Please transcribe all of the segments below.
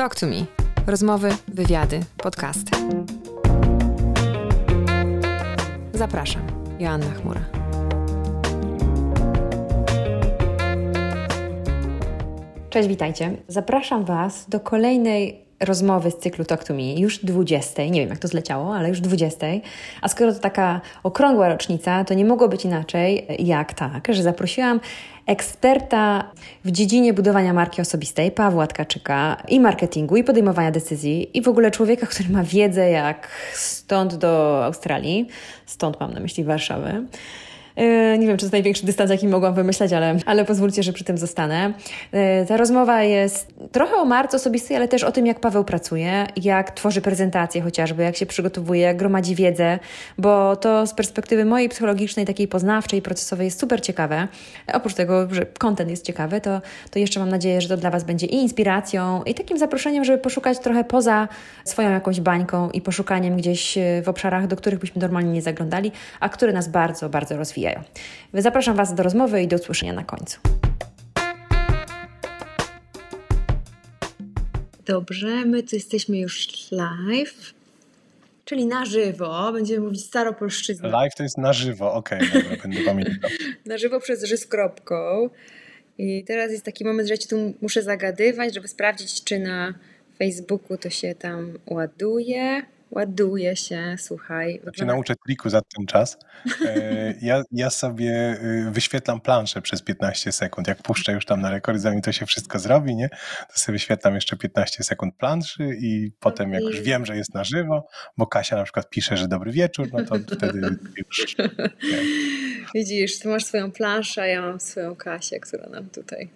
Talk to me. Rozmowy, wywiady, podcasty. Zapraszam. Joanna Chmura. Cześć, witajcie. Zapraszam Was do kolejnej rozmowy z cyklu Talk to Me, już 20. Nie wiem, jak to zleciało, ale już 20. A skoro to taka okrągła rocznica, to nie mogło być inaczej jak tak, że zaprosiłam eksperta w dziedzinie budowania marki osobistej, Pawła Tkaczyka, i marketingu, i podejmowania decyzji, i w ogóle człowieka, który ma wiedzę jak stąd do Australii, stąd mam na myśli Warszawy. E, nie wiem, czy to jest największy dystans, jaki mogłam wymyślać, ale, ale pozwólcie, że przy tym zostanę. E, ta rozmowa jest trochę o marce osobistej, ale też o tym, jak Paweł pracuje, jak tworzy prezentacje chociażby, jak się przygotowuje, jak gromadzi wiedzę, bo to z perspektywy mojej psychologicznej, takiej poznawczej procesowej jest super ciekawe. Oprócz tego, że kontent jest ciekawy, to, to jeszcze mam nadzieję, że to dla Was będzie i inspiracją, i takim zaproszeniem, żeby poszukać trochę poza swoją jakąś bańką i poszukaniem gdzieś w obszarach, do których byśmy normalnie nie zaglądali, a które nas bardzo, bardzo rozwijają rozwijają. Zapraszam Was do rozmowy i do usłyszenia na końcu. Dobrze, my tu jesteśmy już live, czyli na żywo. Będziemy mówić staropolszczyzną. Live to jest na żywo, okej, okay, dobra, będę pamiętał. na żywo przez ży z kropką. I teraz jest taki moment, że ja Ci tu muszę zagadywać, żeby sprawdzić, czy na Facebooku to się tam ładuje ładuje się, słuchaj. Ja cię nauczę triku za ten czas. E, ja, ja sobie y, wyświetlam planszę przez 15 sekund. Jak puszczę już tam na rekord, zanim to się wszystko zrobi, nie? To sobie wyświetlam jeszcze 15 sekund planszy i potem jak już wiem, że jest na żywo, bo Kasia na przykład pisze, że dobry wieczór, no to wtedy już... Widzisz, ty masz swoją planszę, a ja mam swoją Kasię, która nam tutaj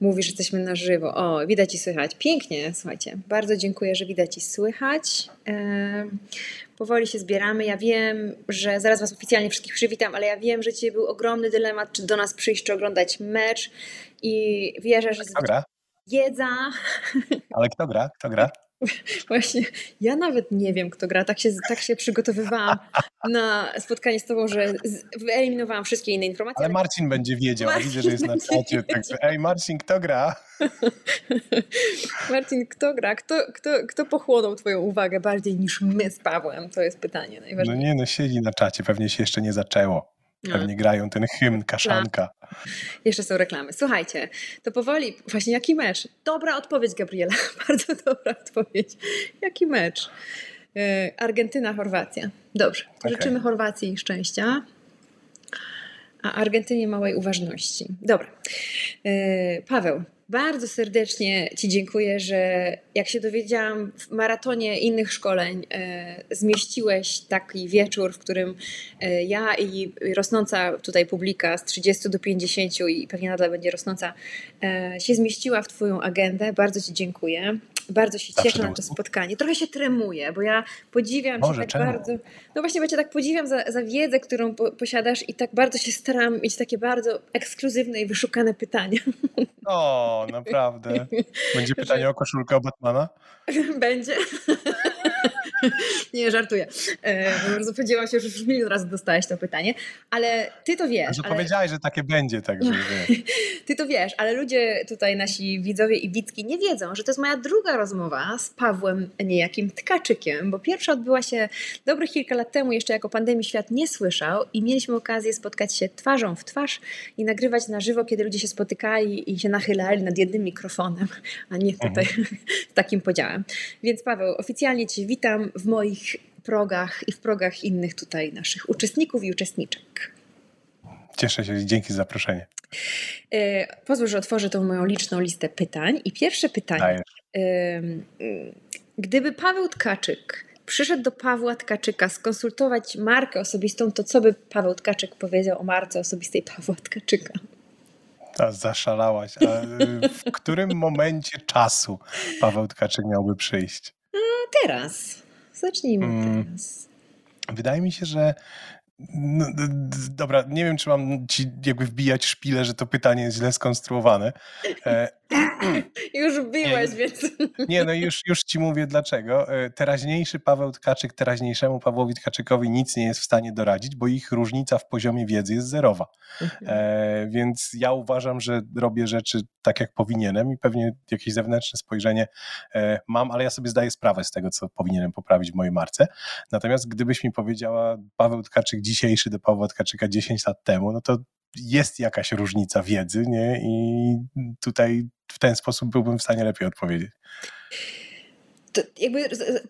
mówi, że jesteśmy na żywo. O, widać i słychać. Pięknie, słuchajcie. Bardzo dziękuję, że widać i słychać. Powoli się zbieramy. Ja wiem, że zaraz Was oficjalnie wszystkich przywitam, ale ja wiem, że dzisiaj był ogromny dylemat, czy do nas przyjść, czy oglądać mecz. I wierzę, że... Kto gra? Wiedza. Ale kto gra? Kto gra? Właśnie, ja nawet nie wiem, kto gra. Tak się, tak się przygotowywałam na spotkanie z Tobą, że wyeliminowałam wszystkie inne informacje. Ale Marcin będzie wiedział. Marcin widzę, że jest na czacie. Tak, ej, Marcin, kto gra? Marcin, kto gra? Kto, kto, kto pochłonął Twoją uwagę bardziej niż my z Pawłem? To jest pytanie najważniejsze. No nie, no siedzi na czacie. Pewnie się jeszcze nie zaczęło. No. Pewnie grają ten hymn Kaszanka. Jeszcze są reklamy. Słuchajcie, to powoli, właśnie jaki mecz? Dobra odpowiedź, Gabriela. Bardzo dobra odpowiedź. Jaki mecz? E, Argentyna, Chorwacja. Dobrze. Okay. Życzymy Chorwacji szczęścia, a Argentynie małej uważności. Dobra. E, Paweł, bardzo serdecznie Ci dziękuję, że jak się dowiedziałam w maratonie innych szkoleń, e, zmieściłeś taki wieczór, w którym e, ja i rosnąca tutaj publika z 30 do 50 i pewnie nadal będzie rosnąca, e, się zmieściła w Twoją agendę. Bardzo Ci dziękuję. Bardzo się cieszę na to spotkanie. Trochę się tremuję, bo ja podziwiam Cię tak czemu? bardzo. No właśnie, bo Cię tak podziwiam za, za wiedzę, którą po, posiadasz i tak bardzo się staram mieć takie bardzo ekskluzywne i wyszukane pytania. O, naprawdę. Będzie pytanie o koszulkę Batmana? Będzie. Nie, żartuję. E, po prostu spodziewałam się, że już milion razy dostałeś to pytanie, ale ty to wiesz. Że ale... powiedziałeś, że takie będzie, także Ty to wiesz, ale ludzie tutaj, nasi widzowie i widzki nie wiedzą, że to jest moja druga rozmowa z Pawłem niejakim Tkaczykiem, bo pierwsza odbyła się dobrych kilka lat temu, jeszcze jako pandemii świat nie słyszał i mieliśmy okazję spotkać się twarzą w twarz i nagrywać na żywo, kiedy ludzie się spotykali i się nachylali nad jednym mikrofonem, a nie tutaj mhm. z takim podziałem. Więc Paweł, oficjalnie Cię witam w moich progach i w progach innych tutaj naszych uczestników i uczestniczek. Cieszę się, dzięki za zaproszenie. E, pozwól, że otworzę tą moją liczną listę pytań. I pierwsze pytanie. Gdyby Paweł Tkaczyk przyszedł do Pawła Tkaczyka skonsultować markę osobistą, to co by Paweł Tkaczyk powiedział o marce osobistej Pawła Tkaczyka? Ta zaszalałaś. A w którym momencie czasu Paweł Tkaczyk miałby przyjść? A teraz. Zacznijmy mm. teraz. Wydaje mi się, że no, dobra, nie wiem, czy mam ci jakby wbijać szpilę, że to pytanie jest źle skonstruowane. E, już biłeś, więc... Nie, no już, już ci mówię dlaczego. E, teraźniejszy Paweł Tkaczyk teraźniejszemu Pawłowi Tkaczykowi nic nie jest w stanie doradzić, bo ich różnica w poziomie wiedzy jest zerowa. Mhm. E, więc ja uważam, że robię rzeczy tak, jak powinienem i pewnie jakieś zewnętrzne spojrzenie e, mam, ale ja sobie zdaję sprawę z tego, co powinienem poprawić w mojej marce. Natomiast gdybyś mi powiedziała Paweł Tkaczyk dzisiejszy do Pawła Tkaczyka 10 lat temu, no to jest jakaś różnica wiedzy, nie? I tutaj w ten sposób byłbym w stanie lepiej odpowiedzieć. To jakby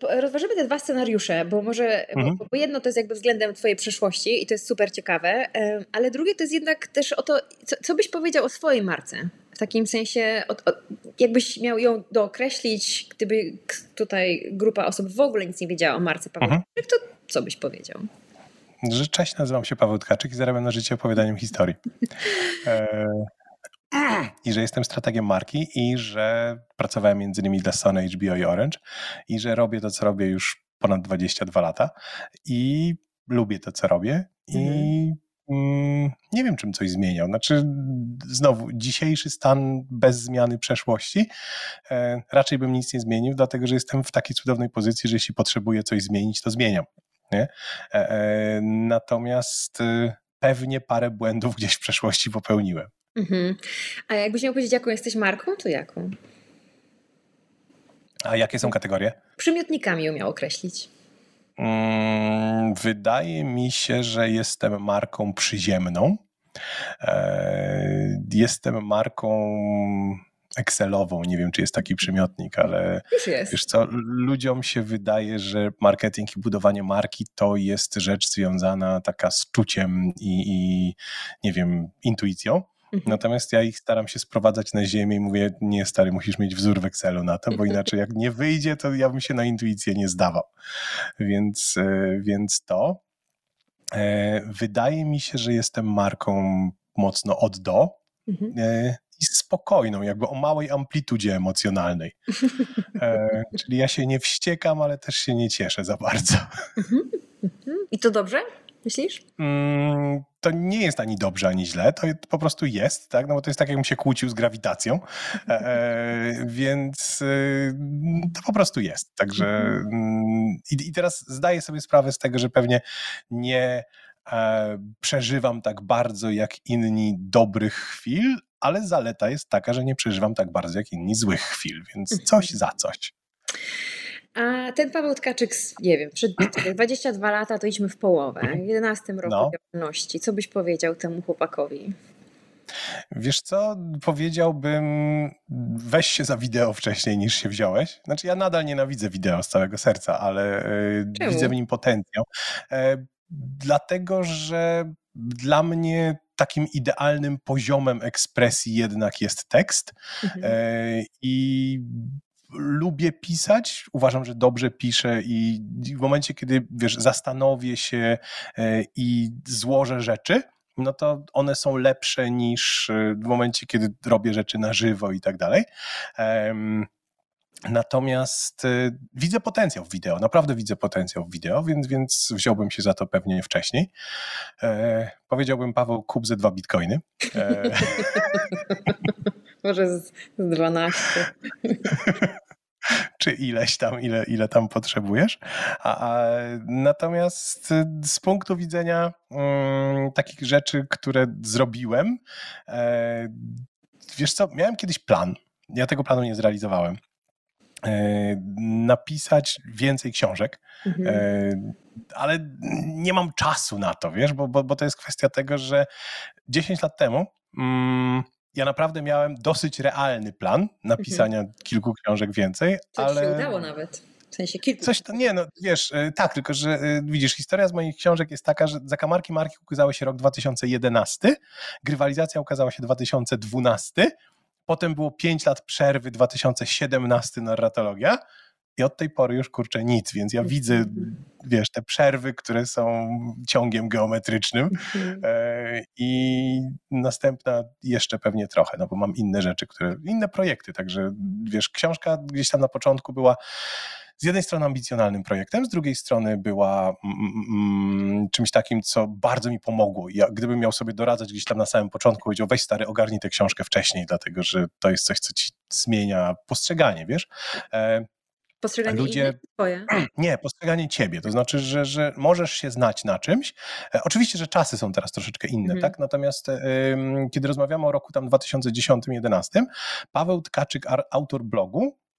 rozważymy te dwa scenariusze, bo może, mhm. bo, bo, jedno to jest jakby względem twojej przyszłości i to jest super ciekawe, ale drugie to jest jednak też o to, co, co byś powiedział o swojej marce? W takim sensie, o, o, jakbyś miał ją dookreślić, gdyby tutaj grupa osób w ogóle nic nie wiedziała o marce Paweł, mhm. to co byś powiedział? Że cześć, nazywam się Paweł Tkaczyk i zarabiam na życie opowiadaniem historii. E, I że jestem strategiem marki i że pracowałem między innymi dla Sony, HBO i Orange i że robię to, co robię już ponad 22 lata i lubię to, co robię i mhm. mm, nie wiem, czym coś zmieniał. Znaczy, znowu, dzisiejszy stan bez zmiany przeszłości, e, raczej bym nic nie zmienił, dlatego że jestem w takiej cudownej pozycji, że jeśli potrzebuję coś zmienić, to zmieniam. Nie? E, e, natomiast y, pewnie parę błędów gdzieś w przeszłości popełniłem. Mhm. A jakbyś miał powiedzieć, jaką jesteś marką, to jaką? A jakie są kategorie? Przymiotnikami ją miał określić. Mm, wydaje mi się, że jestem marką przyziemną. E, jestem marką Excelową. Nie wiem, czy jest taki przymiotnik, ale Już jest. wiesz co, ludziom się wydaje, że marketing i budowanie marki to jest rzecz związana taka z czuciem i, i nie wiem, intuicją. Mhm. Natomiast ja ich staram się sprowadzać na ziemię i mówię, nie stary, musisz mieć wzór w Excelu na to, bo inaczej jak nie wyjdzie, to ja bym się na intuicję nie zdawał. Więc, e, więc to. E, wydaje mi się, że jestem marką mocno od do. Mhm. Spokojną, jakby o małej amplitudzie emocjonalnej. E, czyli ja się nie wściekam, ale też się nie cieszę za bardzo. Mhm, mhm. I to dobrze? Myślisz? Mm, to nie jest ani dobrze, ani źle. To po prostu jest, tak? No bo to jest tak, jakbym się kłócił z grawitacją. E, e więc e, to po prostu jest. Także mm, i, i teraz zdaję sobie sprawę z tego, że pewnie nie e, przeżywam tak bardzo jak inni dobrych chwil, ale zaleta jest taka, że nie przeżywam tak bardzo jak inni złych chwil, więc mhm. coś za coś. A ten Paweł Tkaczyk, nie wiem, przed 22 lata to idźmy w połowę, w 11 roku no. działalności. Co byś powiedział temu chłopakowi? Wiesz co, powiedziałbym, weź się za wideo wcześniej niż się wziąłeś. Znaczy ja nadal nienawidzę wideo z całego serca, ale e, Czemu? widzę w nim potencjał. E, dlatego, że dla mnie takim idealnym poziomem ekspresji jednak jest tekst. Mhm. E, I lubię pisać, uważam, że dobrze piszę i w momencie, kiedy wiesz, zastanowię się e, i złożę rzeczy, no to one są lepsze niż e, w momencie, kiedy robię rzeczy na żywo i tak dalej. Natomiast y, widzę potencjał w wideo, naprawdę widzę potencjał w wideo, więc, więc wziąłbym się za to pewnie wcześniej. E, powiedziałbym, Paweł, kup ze dwa bitcoiny. E... Może z, z 12. czy ileś tam, ile, ile tam potrzebujesz. A, a natomiast z punktu widzenia mm, takich rzeczy, które zrobiłem, e, wiesz co, miałem kiedyś plan. Ja tego planu nie zrealizowałem. E, napisać więcej książek, mhm. E, ale nie mam czasu na to, wiesz, bo, bo, bo to jest kwestia tego, że 10 lat temu mm, ja naprawdę miałem dosyć realny plan napisania mhm. kilku książek więcej, Coś ale... się udało nawet. W sensie kilku. Coś, to, nie, no wiesz, e, tak, tylko że widzisz, historia z moich książek jest taka, że zakamarki marki ukazały się rok 2011, grywalizacja ukazała się 2012, Potem było 5 lat przerwy, 2017 narratologia i od tej pory już kurczę nic, więc ja widzę, wiesz, te przerwy, które są ciągiem geometrycznym mhm. e, i następna jeszcze pewnie trochę, no bo mam inne rzeczy, które, inne projekty, także wiesz, książka gdzieś tam na początku była z jednej strony ambicjonalnym projektem, z drugiej strony była mm, czymś takim, co bardzo mi pomogło. Ja, gdybym miał sobie doradzać gdzieś tam na samym początku, powiedział, weź stary, ogarnij tę książkę wcześniej, dlatego że to jest coś, co ci zmienia postrzeganie, wiesz? E, Postrzeganie ludzie... twoje? Nie, postrzeganie ciebie. To znaczy, że, że możesz się znać na czymś. E, oczywiście, że czasy są teraz troszeczkę inne, mhm. tak? Natomiast kiedy rozmawiamy o roku tam 2010-2011, Paweł Tkaczyk, autor blogu, Mm,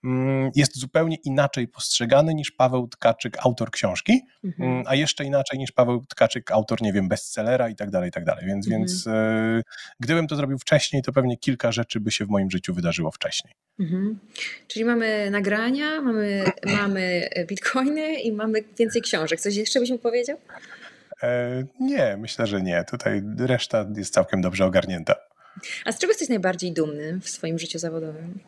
jest zupełnie inaczej postrzegany niż Paweł Tkaczyk, autor książki, mhm. Mm, a jeszcze inaczej niż Paweł Tkaczyk, autor, nie wiem, bestsellera i tak dalej, i tak dalej. Więc, mhm. więc e, gdybym to zrobił wcześniej, to pewnie kilka rzeczy by się w moim życiu wydarzyło wcześniej. Mhm. Czyli mamy nagrania, mamy, mamy bitcoiny i mamy więcej książek. Coś jeszcze byś mu powiedział? E, nie, myślę, że nie. Tutaj reszta jest całkiem dobrze ogarnięta. A z czego jesteś najbardziej dumny w swoim życiu zawodowym?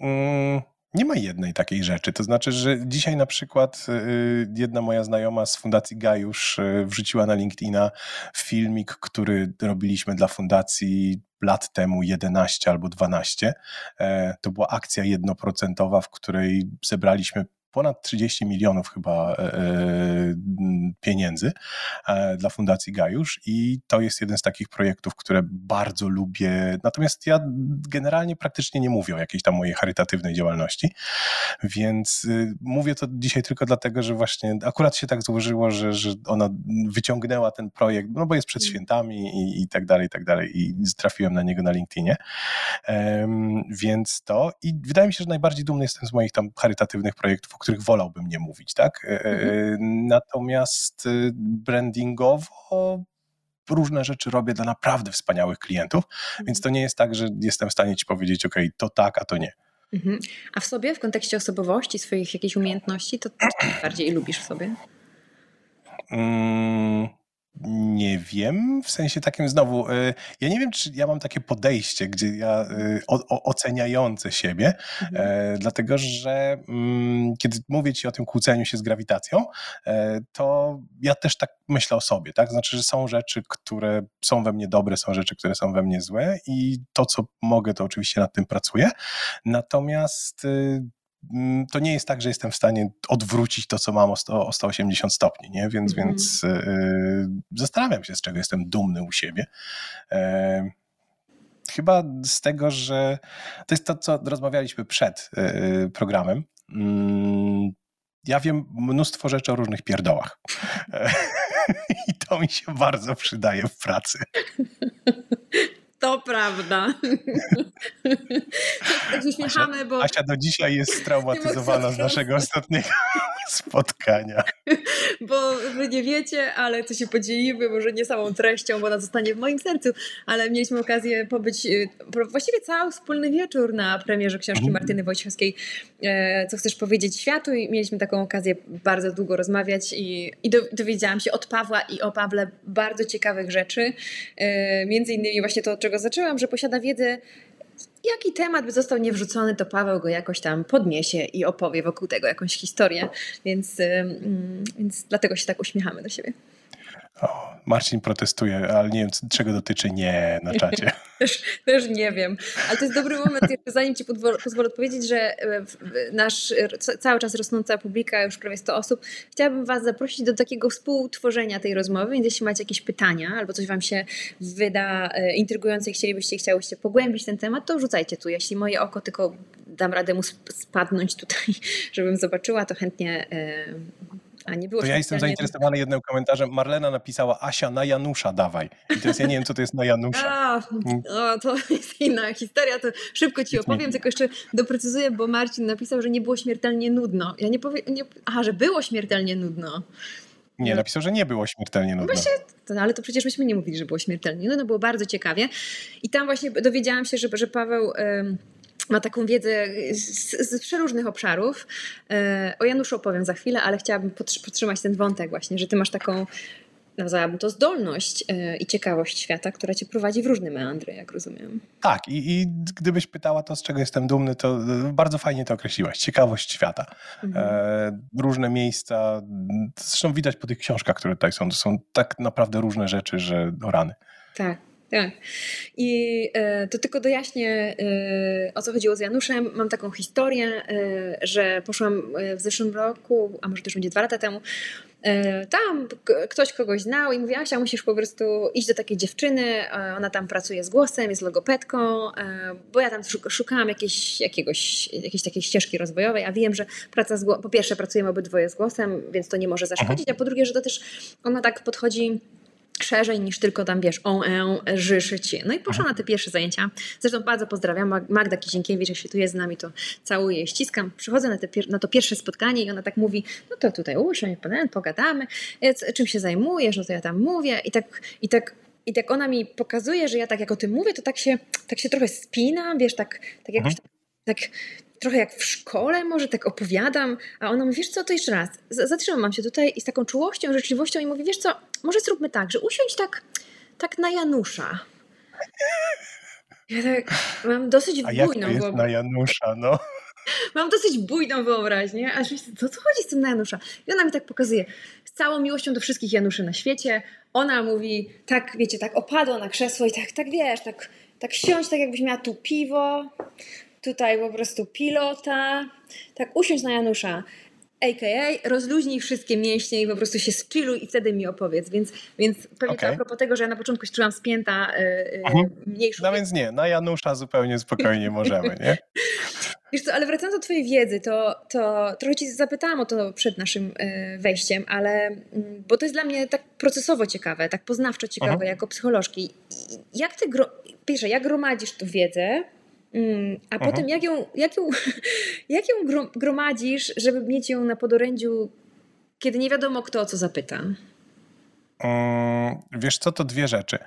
Mm nie ma jednej takiej rzeczy. To znaczy, że dzisiaj na przykład y, jedna moja znajoma z Fundacji Gajusz y, wrzuciła na LinkedIna filmik, który robiliśmy dla fundacji lat temu 11 albo 12. E, to była akcja jednoprocentowa, w której zebraliśmy ponad 30 milionów chyba e, e, pieniędzy e, dla Fundacji Gajusz i to jest jeden z takich projektów, które bardzo lubię. Natomiast ja generalnie praktycznie nie mówię o jakiejś tam mojej charytatywnej działalności, więc y, mówię to dzisiaj tylko dlatego, że właśnie akurat się tak złożyło, że, że ona wyciągnęła ten projekt, no bo jest przed mm. świętami i, i tak dalej, i tak dalej i trafiłem na niego na LinkedInie. Um, więc to i wydaje mi się, że najbardziej dumny jestem z moich tam charytatywnych projektów, o których wolałbym nie mówić, tak? E, e, mhm. Natomiast y, brandingowo różne rzeczy robię dla naprawdę wspaniałych klientów, mhm. więc to nie jest tak, że jestem w stanie ci powiedzieć, ok, to tak, a to nie. Mhm. A w sobie, w kontekście osobowości, swoich jakichś umiejętności, to co bardziej lubisz w sobie? Mm, nie wiem, w sensie takim znowu, y, ja nie wiem, czy ja mam takie podejście, gdzie ja y, oceniające siebie, mhm. E, dlatego że mm, kiedy mówię ci o tym kłóceniu się z grawitacją, e, to ja też tak myślę o sobie, tak? Znaczy, że są rzeczy, które są we mnie dobre, są rzeczy, które są we mnie złe i to, co mogę, to oczywiście nad tym pracuję. Natomiast y, to nie jest tak, że jestem w stanie odwrócić to, co mam o, 100, o 180 stopni, nie? Więc, mm więc yy, zastanawiam się, z czego jestem dumny u siebie. Yy, chyba z tego, że to jest to, co rozmawialiśmy przed yy, programem. Mm, ja wiem mnóstwo rzeczy o różnych pierdołach. I to mi się bardzo przydaje w pracy. To prawda. tak się uśmiechamy, bo... Asia do dzisiaj jest straumatyzowana z naszego ostatniego spotkania. Bo wy nie wiecie, ale to się podzielimy, może nie samą treścią, bo ona zostanie w moim sercu, ale mieliśmy okazję pobyć y, właściwie cały wspólny wieczór na premierze książki mhm. Martyny Wojciechowskiej e, Co chcesz powiedzieć światu i mieliśmy taką okazję bardzo długo rozmawiać i, i dowiedziałam się od Pawła i o Pawle bardzo ciekawych rzeczy. E, między innymi właśnie to, czego zaczęłam, że posiada wiedzę jaki temat by został niewrzucony, to Paweł go jakoś tam podniesie i opowie wokół tego jakąś historię. Więc, więc dlatego się tak uśmiechamy do siebie. O, Marcin protestuje, ale nie wiem, czego dotyczy nie na czacie. też, też nie wiem, ale to jest dobry moment, jeszcze zanim Ci pozwolę, odpowiedzieć, że e, nasz cały czas rosnąca publika, już prawie 100 osób, chciałabym Was zaprosić do takiego współtworzenia tej rozmowy, więc jeśli macie jakieś pytania albo coś Wam się wyda e, intrygujące i chcielibyście, chciałyście pogłębić ten temat, to rzucajcie tu. Jeśli moje oko tylko dam radę mu spadnąć tutaj, żebym zobaczyła, to chętnie e, a nie było to ja jestem zainteresowany jednym komentarzem. Marlena napisała Asia na Janusza dawaj. I teraz ja nie wiem, co to jest na Janusza. A, mm. o, to jest inna historia, to szybko ci opowiem, tylko jeszcze doprecyzuję, bo Marcin napisał, że nie było śmiertelnie nudno. Ja nie powiem, nie, aha, że było śmiertelnie nudno. Nie, napisał, że nie było śmiertelnie nudno. Właśnie, to, ale to przecież myśmy nie mówili, że było śmiertelnie nudno, było bardzo ciekawie. I tam właśnie dowiedziałam się, że, że Paweł ma taką wiedzę z, z przeróżnych obszarów. E, o Januszu opowiem za chwilę, ale chciałabym podtrzymać ten wątek właśnie, że ty masz taką nazwałabym to zdolność e, i ciekawość świata, która cię prowadzi w różne meandry, jak rozumiem. Tak, i, i gdybyś pytała to, z czego jestem dumny, to e, bardzo fajnie to określiłaś. Ciekawość świata. Mhm. E, różne miejsca, zresztą widać po tych książkach, które tutaj są, to są tak naprawdę różne rzeczy, że o rany. Tak. Tak. I e, to tylko dojaśnię, e, o co chodziło z Januszem. Mam taką historię, e, że poszłam w zeszłym roku, a może też będzie dwa lata temu, tam ktoś kogoś znał i mówi, Asia, musisz po prostu iść do takiej dziewczyny, ona tam pracuje z głosem, jest logopedką, bo ja tam szukałam jakiejś, jakiegoś, jakiejś takiej ścieżki rozwojowej, a wiem, że praca z głosem, po pierwsze pracujemy obydwoje z głosem, więc to nie może zaszkodzić, a po drugie, że to też ona tak podchodzi szerzej niż tylko tam, wiesz, on, en, żyszyć. No i poszłam na te pierwsze zajęcia. Zresztą bardzo pozdrawiam Magda Kizienkiewicz, się tu jest z nami, to całuję ściskam. Przychodzę na, te, na to pierwsze spotkanie i ona tak mówi, no to tutaj usiądź, pogadamy, czym się zajmujesz, no to ja tam mówię i tak, i tak i tak ona mi pokazuje, że ja tak jak o tym mówię, to tak się, tak się trochę spinam, wiesz, tak, tak jakoś mhm. tak, tak trochę jak w szkole może tak opowiadam, a ona mówi, wiesz co, to jeszcze raz, zatrzymam się tutaj i z taką czułością, życzliwością i mówi, wiesz co, może zróbmy tak, że usiądź tak, tak na Janusza. Ja tak mam dosyć a bujną jak na Janusza, no. Mam dosyć bujną wyobraźnię, aż myślę, co tu chodzi z tym na Janusza? I ona mi tak pokazuje, z całą miłością do wszystkich Januszy na świecie. Ona mówi, tak, wiecie, tak opadła na krzesło i tak, tak wiesz, tak, tak siąść, tak jakbyś miała tu piwo, tutaj po prostu pilota, tak usiądź na Janusza. AKA rozluźnij wszystkie mięśnie i po prostu się skilluj i wtedy mi opowiedz. Więc, więc pewnie okay. to a propos tego, że ja na początku się czułam spięta yy, mhm. mniejszą. No więc nie, na Janusza zupełnie spokojnie możemy, nie? Wiesz co, ale wracając do twojej wiedzy, to, to trochę ci zapytałam o to przed naszym yy, wejściem, ale yy, bo to jest dla mnie tak procesowo ciekawe, tak poznawczo ciekawe mhm. jako psycholożki. Jak ty, gro, pierwsze, jak gromadzisz tu wiedzę, Mm, a Aha. potem jak ją, jak ją, jak ją gromadzisz, żeby mieć ją na podorędziu, kiedy nie wiadomo kto o co zapyta? Wiesz co, to dwie rzeczy.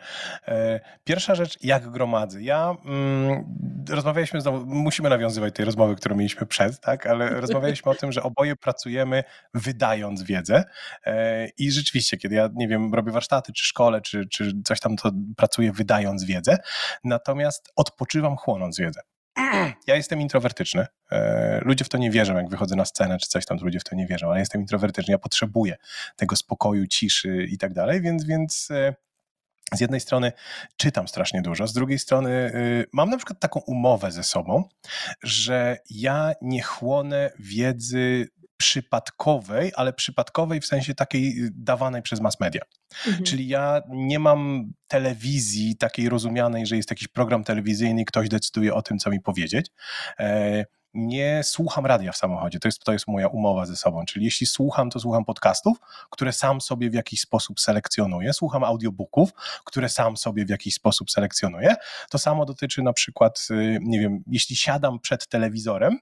E, pierwsza rzecz, jak gromadzę. Ja mm, rozmawialiśmy znowu, musimy nawiązywać tej rozmowy, którą mieliśmy przed, tak, ale rozmawialiśmy o tym, że oboje pracujemy wydając wiedzę e, i rzeczywiście, kiedy ja, nie wiem, robię warsztaty, czy szkole, czy, czy coś tam, to pracuję wydając wiedzę, natomiast odpoczywam chłonąc wiedzę. Ja jestem introwertyczny. E, ludzie w to nie wierzą, jak wychodzę na scenę czy coś tam, ludzie w to nie wierzą, ale jestem introwertyczny. Ja potrzebuję tego spokoju, ciszy i tak dalej, więc, więc e, z jednej strony czytam strasznie dużo, z drugiej strony e, mam na przykład taką umowę ze sobą, że ja nie chłonę wiedzy przypadkowej, ale przypadkowej w sensie takiej y, dawanej przez mass media. Mhm. Czyli ja nie mam telewizji takiej rozumianej, że jest jakiś program telewizyjny i ktoś decyduje o tym, co mi powiedzieć. E, nie słucham radia w samochodzie. To jest, to jest moja umowa ze sobą. Czyli jeśli słucham, to słucham podcastów, które sam sobie w jakiś sposób selekcjonuję. Słucham audiobooków, które sam sobie w jakiś sposób selekcjonuję. To samo dotyczy na przykład, y, nie wiem, jeśli siadam przed telewizorem,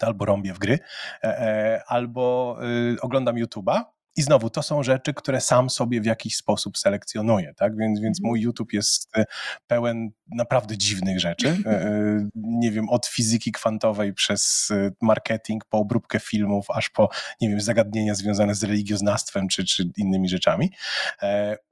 albo rąbię w gry, e, e, albo y, oglądam YouTube'a. I znowu, to są rzeczy, które sam sobie w jakiś sposób selekcjonuję, tak? Więc, więc mój mhm. YouTube jest y, pełen naprawdę dziwnych rzeczy. E, nie wiem, od fizyki kwantowej przez y, marketing, po obróbkę filmów, aż po, nie wiem, zagadnienia związane z religioznawstwem czy, czy innymi rzeczami.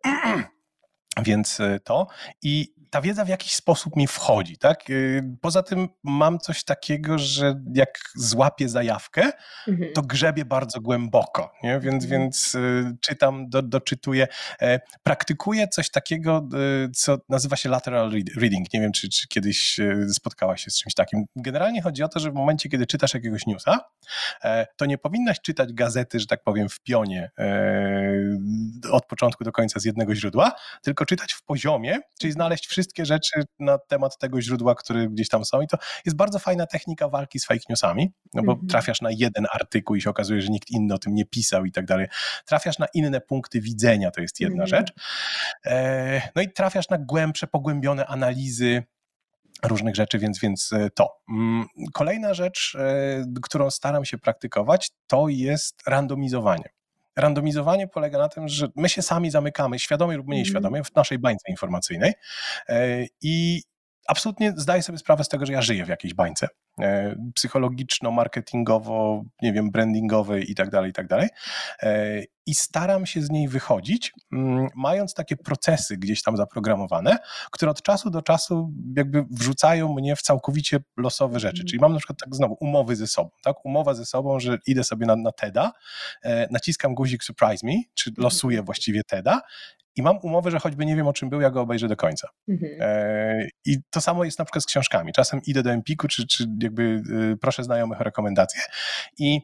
Więc to. I ta wiedza w jakiś sposób mi wchodzi, tak? Y, poza tym mam coś takiego, że jak złapię zajawkę, mhm. to grzebię bardzo głęboko, nie? Więc, mhm. więc y, czytam, do, doczytuję, e, praktykuję coś takiego, y, co nazywa się lateral reading. Nie wiem, czy, czy kiedyś spotkałaś się z czymś takim. Generalnie chodzi o to, że w momencie, kiedy czytasz jakiegoś newsa, e, to nie powinnaś czytać gazety, że tak powiem, w pionie e, od początku do końca z jednego źródła, tylko czytać w poziomie, czyli mhm. znaleźć wszystkie wszystkie rzeczy na temat tego źródła, które gdzieś tam są i to jest bardzo fajna technika walki z fake newsami, no bo mhm. trafiasz na jeden artykuł i się okazuje, że nikt inny o tym nie pisał i tak dalej. Trafiasz na inne punkty widzenia, to jest jedna mhm. rzecz. E, no i trafiasz na głębsze, pogłębione analizy różnych rzeczy, więc, więc e, to. Mm, kolejna rzecz, e, którą staram się praktykować, to jest randomizowanie. Randomizowanie polega na tym, że my się sami zamykamy, świadomie lub mniej mhm. świadomie, w naszej bańce informacyjnej e, i absolutnie zdaję sobie sprawę z tego, że ja żyję w jakiejś bańce e, psychologiczno, marketingowo, nie wiem, brandingowej i tak dalej, i tak dalej. E, I staram się z niej wychodzić, mm, mając takie procesy gdzieś tam zaprogramowane, które od czasu do czasu jakby wrzucają mnie w całkowicie losowe rzeczy. Mhm. Czyli mam na przykład tak znowu umowy ze sobą, tak? Umowa ze sobą, że idę sobie na, na TEDa, e, naciskam guzik surprise me, czy losuję właściwie TEDa i mam umowę, że choćby nie wiem o czym był, ja go obejrzę do końca. Mhm. E, I to samo jest na przykład z książkami. Czasem idę do Empiku, czy, czy jakby y, proszę znajomych o rekomendacje i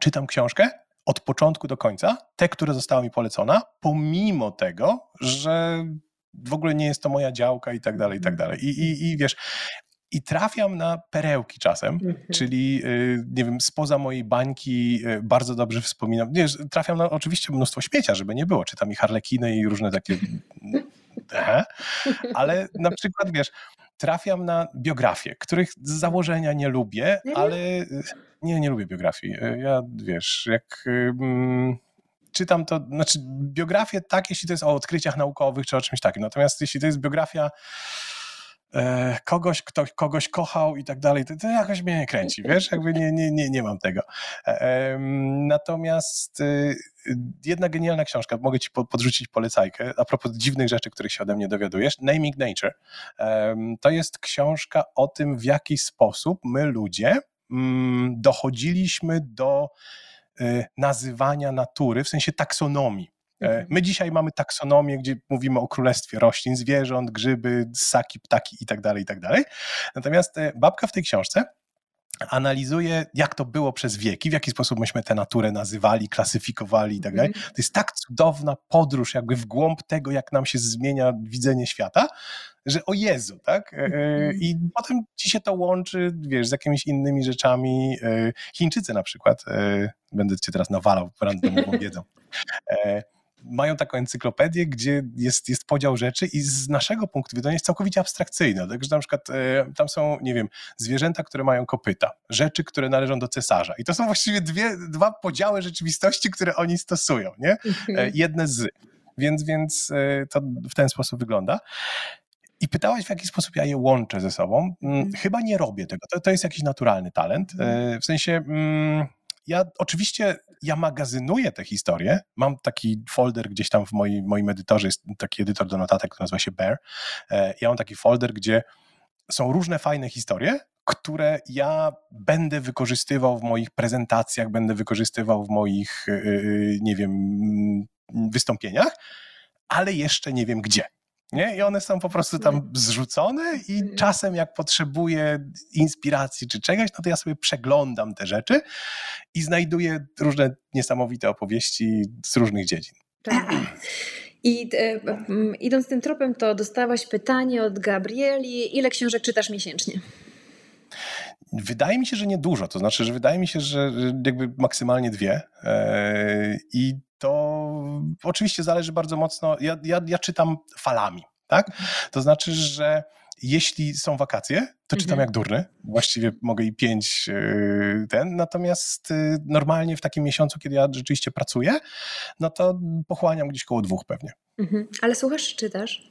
czytam książkę od początku do końca, te, które została mi polecona, pomimo tego, że w ogóle nie jest to moja działka i tak dalej, i tak mhm. dalej. I, i, i wiesz, i trafiam na perełki czasem, mhm. czyli y, nie wiem, spoza mojej bańki y, bardzo dobrze wspominam. Nie, trafiam na oczywiście mnóstwo śmiecia, żeby nie było. Czytam i harlekiny i różne takie. ale na przykład wiesz, trafiam na biografie, których z założenia nie lubię, ale y, nie, nie lubię biografii. Ja wiesz, jak. czytam to, znaczy biografię tak, jeśli to jest o odkryciach naukowych czy o czymś takim. Natomiast jeśli to jest biografia kogoś, kto kogoś kochał i tak dalej, to, to jakoś mnie nie kręci, wiesz, jakby nie, nie, nie, nie mam tego. E, natomiast y, jedna genialna książka, mogę ci podrzucić polecajkę, a propos dziwnych rzeczy, których się ode mnie dowiadujesz, Naming Nature. To jest książka o tym, w jaki sposób my ludzie mm, dochodziliśmy do y, nazywania natury, w sensie taksonomii. E, mhm. My dzisiaj mamy taksonomię, gdzie mówimy o królestwie roślin, zwierząt, grzyby, ssaki, ptaki itd., tak itd. Tak Natomiast e, babka w tej książce analizuje, jak to było przez wieki, w jaki sposób myśmy tę naturę nazywali, klasyfikowali i tak dalej. Mhm. To jest tak cudowna podróż jakby w głąb tego, jak nam się zmienia widzenie świata, że o Jezu, tak? E, mhm. I potem ci się to łączy, wiesz, z jakimiś innymi rzeczami. Chińczycy na przykład, będę cię teraz nawalał randomową wiedzą, mają taką encyklopedię, gdzie jest, jest podział rzeczy i z naszego punktu widzenia jest całkowicie abstrakcyjna. Także na przykład e, tam są, nie wiem, zwierzęta, które mają kopyta, rzeczy, które należą do cesarza. I to są właściwie dwie, dwa podziały rzeczywistości, które oni stosują, nie? Mhm. E, jedne z. Więc, więc e, to w ten sposób wygląda. I pytałaś, w jaki sposób ja je łączę ze sobą. Mm, mhm. Chyba nie robię tego. To, to jest jakiś naturalny talent. E, w sensie. Mm, ja oczywiście ja magazynuję te historie. Mam taki folder gdzieś tam w moim, moim edytorze, jest taki edytor do notatek, który nazywa się Bear. E, ja mam taki folder, gdzie są różne fajne historie, które ja będę wykorzystywał w moich prezentacjach, będę wykorzystywał w moich, e, e, nie wiem, wystąpieniach, ale jeszcze nie wiem gdzie. Nie? I one są po prostu tam zrzucone i mhm. czasem jak potrzebuję inspiracji czy czegoś, no to ja sobie przeglądam te rzeczy i znajduję różne niesamowite opowieści z różnych dziedzin. Tak. I e, idąc tym tropem, to dostałaś pytanie od Gabrieli, ile książek czytasz miesięcznie? Wydaje mi się, że niedużo. To znaczy, że wydaje mi się, że jakby maksymalnie dwie. E, I to oczywiście zależy bardzo mocno. Ja, ja, ja czytam falami, tak? To znaczy, że jeśli są wakacje, to czytam mhm. jak durny. Właściwie mogę i pięć e, ten. Natomiast e, normalnie w takim miesiącu, kiedy ja rzeczywiście pracuję, no to pochłaniam gdzieś koło dwóch pewnie. Mhm. Ale słuchasz czy czytasz?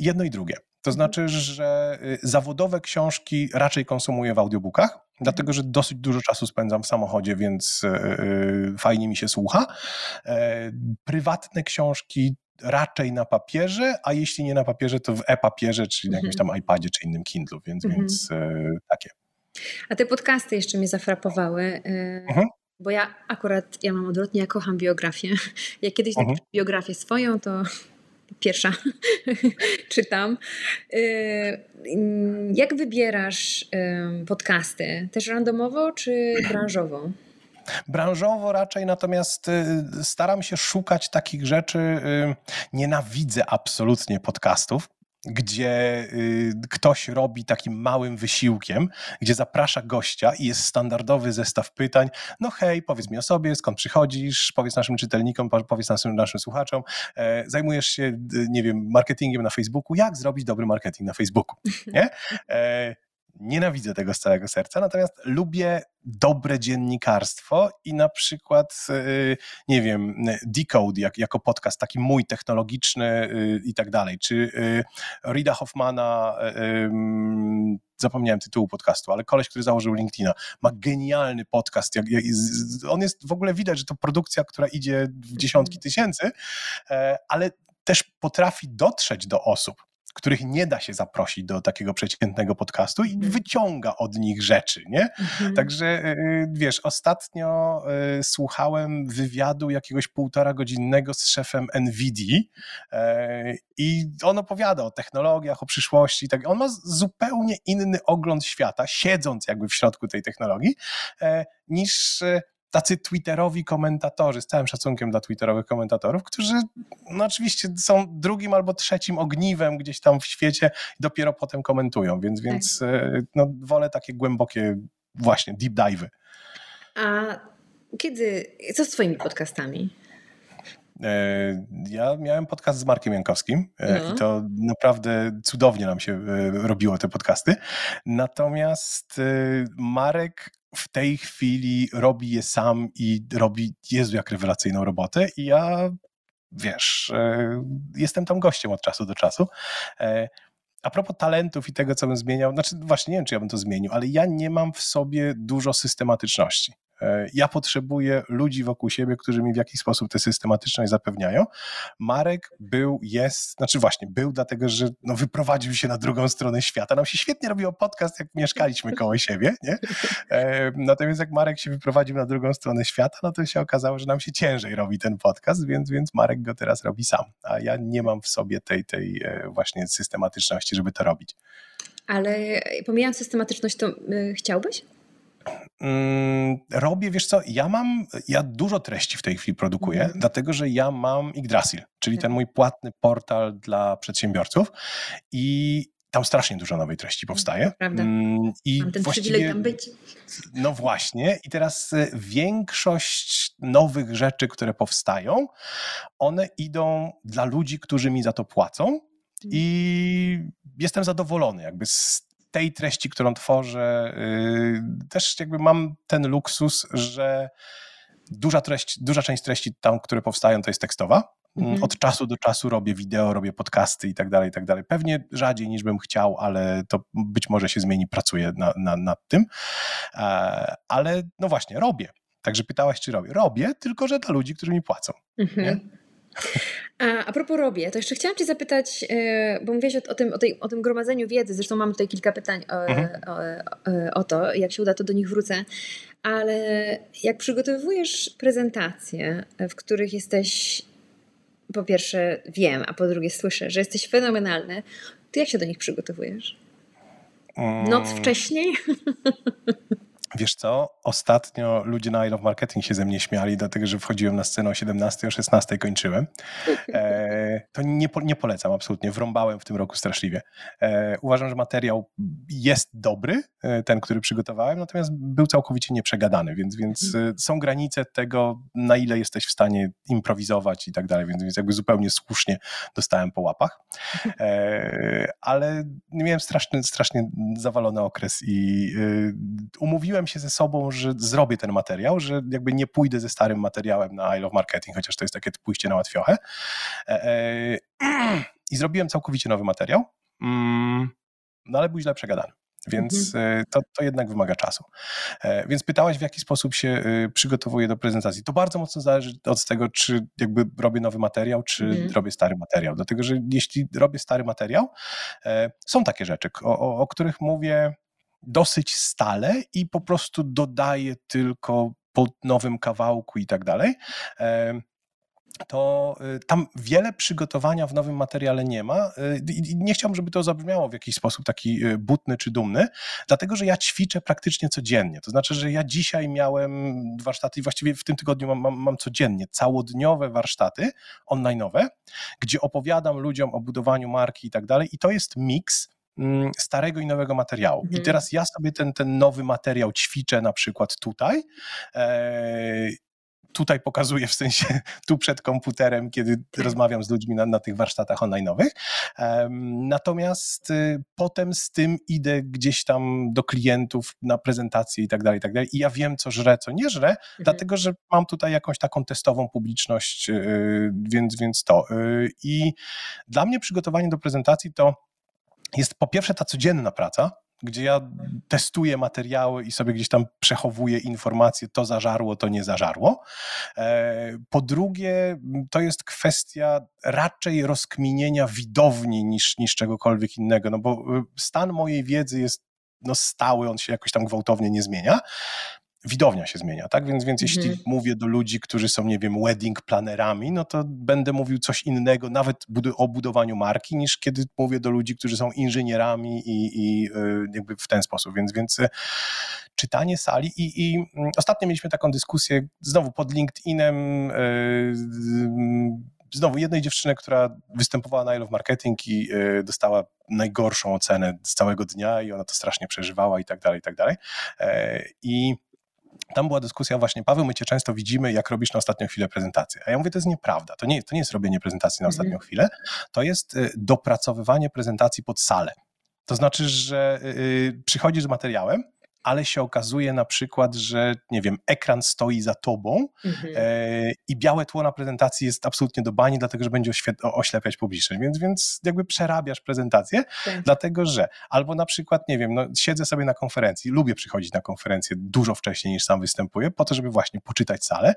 Jedno i drugie. To znaczy, że y, zawodowe książki raczej konsumuję w audiobookach, dlatego że dosyć dużo czasu spędzam w samochodzie, więc y, y, fajnie mi się słucha. E, prywatne książki raczej na papierze, a jeśli nie na papierze, to w e-papierze, czyli na jakimś tam mhm. iPadzie czy innym Kindle, więc, mhm. więc takie. A te podcasty jeszcze mnie zafrapowały. Mhm. Bo ja akurat, ja mam odwrotnie, ja kocham biografię. Jak kiedyś mhm. biografię swoją, to pierwsza czytam. Y, jak wybierasz podcasty? Też randomowo czy branżowo? Branżowo raczej, natomiast y, staram się szukać takich rzeczy. Nienawidzę absolutnie podcastów gdzie y, ktoś robi takim małym wysiłkiem, gdzie zaprasza gościa i jest standardowy zestaw pytań. No hej, powiedz mi o sobie, skąd przychodzisz, powiedz naszym czytelnikom, powiedz naszym, naszym słuchaczom, e, zajmujesz się, nie wiem, marketingiem na Facebooku, jak zrobić dobry marketing na Facebooku, nie? E, Nienawidzę tego z całego serca, natomiast lubię dobre dziennikarstwo i na przykład, y, nie wiem, Decode jak, jako podcast, taki mój technologiczny y, i tak dalej, czy y, Rida Hoffmana, zapomniałem tytułu podcastu, ale koleś, który założył LinkedIna, ma genialny podcast. On jest w ogóle widać, że to produkcja, która idzie w dziesiątki tysięcy, e, ale też potrafi dotrzeć do osób których nie da się zaprosić do takiego przeciętnego podcastu i mhm. wyciąga od nich rzeczy, nie? Mhm. Także y, wiesz, ostatnio y, słuchałem wywiadu jakiegoś półtora godzinnego z szefem NVIDIA y, i on opowiada o technologiach, o przyszłości, tak. On ma zupełnie inny ogląd świata, siedząc jakby w środku tej technologii, niż tacy twitterowi komentatorzy, z całym szacunkiem dla twitterowych komentatorów, którzy no oczywiście są drugim albo trzecim ogniwem gdzieś tam w świecie i dopiero potem komentują, więc, tak. więc e, no, wolę takie głębokie właśnie deep dive'y. A kiedy, co z twoimi podcastami? E, ja miałem podcast z Markiem Jankowskim e, no. i to naprawdę cudownie nam się robiło te podcasty. Natomiast Marek w tej chwili robi je sam i robi, Jezu, jak rewelacyjną robotę i ja, wiesz, e, jestem tam gościem od czasu do czasu. E, a propos talentów i tego, co bym zmieniał, znaczy właśnie nie wiem, czy ja bym to zmienił, ale ja nie mam w sobie dużo systematyczności. E, ja potrzebuję ludzi wokół siebie, którzy mi w jakiś sposób tę systematyczność zapewniają. Marek był, jest, znaczy właśnie był, dlatego że no, wyprowadził się na drugą stronę świata. Nam się świetnie robiło podcast, jak mieszkaliśmy koło siebie, nie? E, natomiast jak Marek się wyprowadził na drugą stronę świata, no to się okazało, że nam się ciężej robi ten podcast, więc, więc Marek go teraz robi sam. A ja nie mam w sobie tej, tej e, właśnie systematyczności, żeby to robić. Ale pomijając systematyczność, to y, chciałbyś? Mm, robię, wiesz co, ja mam, ja dużo treści w tej chwili produkuję, mm. dlatego że ja mam Yggdrasil, czyli ten tak. mój płatny portal dla przedsiębiorców i tam strasznie dużo nowej treści powstaje. Prawda. Mm, I mam ten właściwie, tam być. No właśnie i teraz e, większość nowych rzeczy, które powstają, one idą dla ludzi, którzy mi za to płacą i jestem zadowolony jakby z tej treści, którą tworzę, y, też jakby mam ten luksus, że duża, treść, duża część treści tam, które powstają, to jest tekstowa. Mhm. Od czasu do czasu robię wideo, robię podcasty i tak dalej, i tak dalej. Pewnie rzadziej niż bym chciał, ale to być może się zmieni, pracuję na, na, nad tym. E, ale no właśnie, robię. Także pytałaś, czy robię. Robię, tylko że dla ludzi, którzy mi płacą. Mhm. A, a propos robię, to jeszcze chciałam Cię zapytać, e, bo mówiłeś o, o, tym, o, tej, o tym gromadzeniu wiedzy, zresztą mam tutaj kilka pytań o, mhm. o, o, to, jak się uda, to do nich wrócę, ale jak przygotowujesz prezentacje, w których jesteś, po pierwsze wiem, a po drugie słyszę, że jesteś fenomenalny, to jak się do nich przygotowujesz? Noc mm. wcześniej? Wiesz co, ostatnio ludzie na I Love Marketing się ze mnie śmiali, dlatego że wchodziłem na scenę o 17, o 16 kończyłem. E, to nie, nie polecam absolutnie, wrąbałem w tym roku straszliwie. E, uważam, że materiał jest dobry, e, ten, który przygotowałem, natomiast był całkowicie nieprzegadany, więc, więc e, są granice tego, na ile jesteś w stanie improwizować i tak dalej, więc, więc jakby zupełnie słusznie dostałem po łapach. E, ale miałem straszny, strasznie zawalony okres i e, umówiłem umówiłem się ze sobą, że zrobię ten materiał, że jakby nie pójdę ze starym materiałem na I Love Marketing, chociaż to jest takie pójście na łatwiochę. E, e, I zrobiłem całkowicie nowy materiał, mm, no ale był źle przegadany. Więc mhm. E, to, to jednak wymaga czasu. Więc pytałaś, w jaki sposób się przygotowuję do prezentacji. To bardzo mocno zależy od tego, czy jakby robię nowy materiał, czy mhm. robię stary materiał. Dlatego, że jeśli robię stary materiał, są takie rzeczy, o, o, o których mówię dosyć stale i po prostu dodaję tylko po nowym kawałku i tak dalej to y, tam wiele przygotowania w nowym materiale nie ma. Y, nie chciałbym, żeby to zabrzmiało w jakiś sposób taki y, butny czy dumny, dlatego że ja ćwiczę praktycznie codziennie. To znaczy, że ja dzisiaj miałem warsztaty i właściwie w tym tygodniu mam, mam, mam codziennie całodniowe warsztaty online'owe, gdzie opowiadam ludziom o budowaniu marki i tak dalej. I to jest miks starego i nowego materiału. Mhm. I teraz ja sobie ten, ten nowy materiał ćwiczę na przykład tutaj. E, tutaj pokazuję w sensie tu przed komputerem, kiedy rozmawiam z ludźmi na, na tych warsztatach online'owych. Natomiast y, potem z tym idę gdzieś tam do klientów na prezentacje i tak dalej, i tak dalej. I ja wiem, co żre, co nie żre, mhm. dlatego że mam tutaj jakąś taką testową publiczność, y, więc, więc to. Y, I dla mnie przygotowanie do prezentacji to jest po pierwsze ta codzienna praca, gdzie ja testuję materiały i sobie gdzieś tam przechowuję informacje, to zażarło, to nie zażarło. E, po drugie, to jest kwestia raczej rozkminienia widowni niż, niż czegokolwiek innego, no bo y, stan mojej wiedzy jest no stały, on się jakoś tam gwałtownie nie zmienia widownia się zmienia, tak? Więc, więc jeśli mhm. mówię do ludzi, którzy są, nie wiem, wedding planerami, no to będę mówił coś innego, nawet o budowaniu marki, niż kiedy mówię do ludzi, którzy są inżynierami i, i y, jakby w ten sposób. Więc, więc y, czytanie sali i, i mm, ostatnio mieliśmy taką dyskusję znowu pod LinkedInem y, znowu jednej dziewczyny, która występowała na I Love Marketing i dostała najgorszą ocenę z całego dnia i ona to strasznie przeżywała i tak dalej, i tak dalej. E, I tam była dyskusja właśnie, Paweł, my cię często widzimy, jak robisz na ostatnią chwilę prezentację. A ja mówię, to jest nieprawda. To nie, to nie jest robienie prezentacji na mhm. ostatnią chwilę, to jest y, dopracowywanie prezentacji pod salę. To znaczy, że yy, przychodzisz z materiałem, ale się okazuje na przykład, że nie wiem, ekran stoi za tobą mhm. e, i białe tło na prezentacji jest absolutnie do bani, dlatego że będzie oślepiać publiczność, więc, więc jakby przerabiasz prezentację, tak. dlatego że albo na przykład, nie wiem, no, siedzę sobie na konferencji, lubię przychodzić na konferencję dużo wcześniej niż sam występuję, po to, żeby właśnie poczytać salę,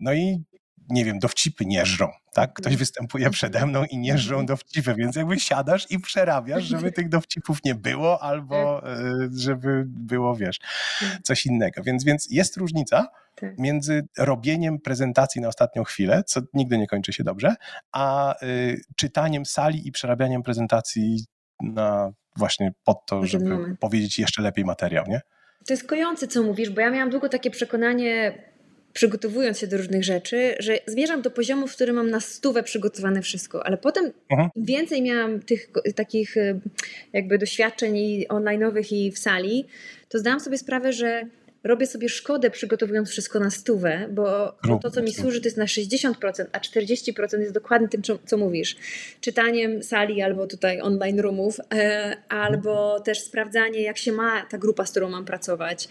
no i nie wiem, dowcipy nie żrą, tak? Ktoś mhm. występuje przede mną i nie żrą mhm. dowcipy, więc jakby siadasz i przerabiasz, żeby tych dowcipów nie było albo tak. e, żeby było, wiesz, tak. coś innego. Więc, więc jest różnica tak. między robieniem prezentacji na ostatnią chwilę, co nigdy nie kończy się dobrze, a y, czytaniem sali i przerabianiem prezentacji na właśnie pod to, żeby powiedzieć jeszcze lepiej materiał, nie? To jest kojące, co mówisz, bo ja miałam długo takie przekonanie, przygotowując się do różnych rzeczy, że zmierzam do poziomu, w którym mam na stówę przygotowane wszystko, ale potem Aha. więcej miałam tych takich e, jakby doświadczeń i online'owych i w sali, to zdałam sobie sprawę, że robię sobie szkodę przygotowując wszystko na stówę, bo, bo to, co mi służy, to jest na 60%, a 40% jest dokładnie tym, co, co mówisz. Czytaniem sali albo tutaj online roomów, e, albo też sprawdzanie, jak się ma ta grupa, z którą mam pracować.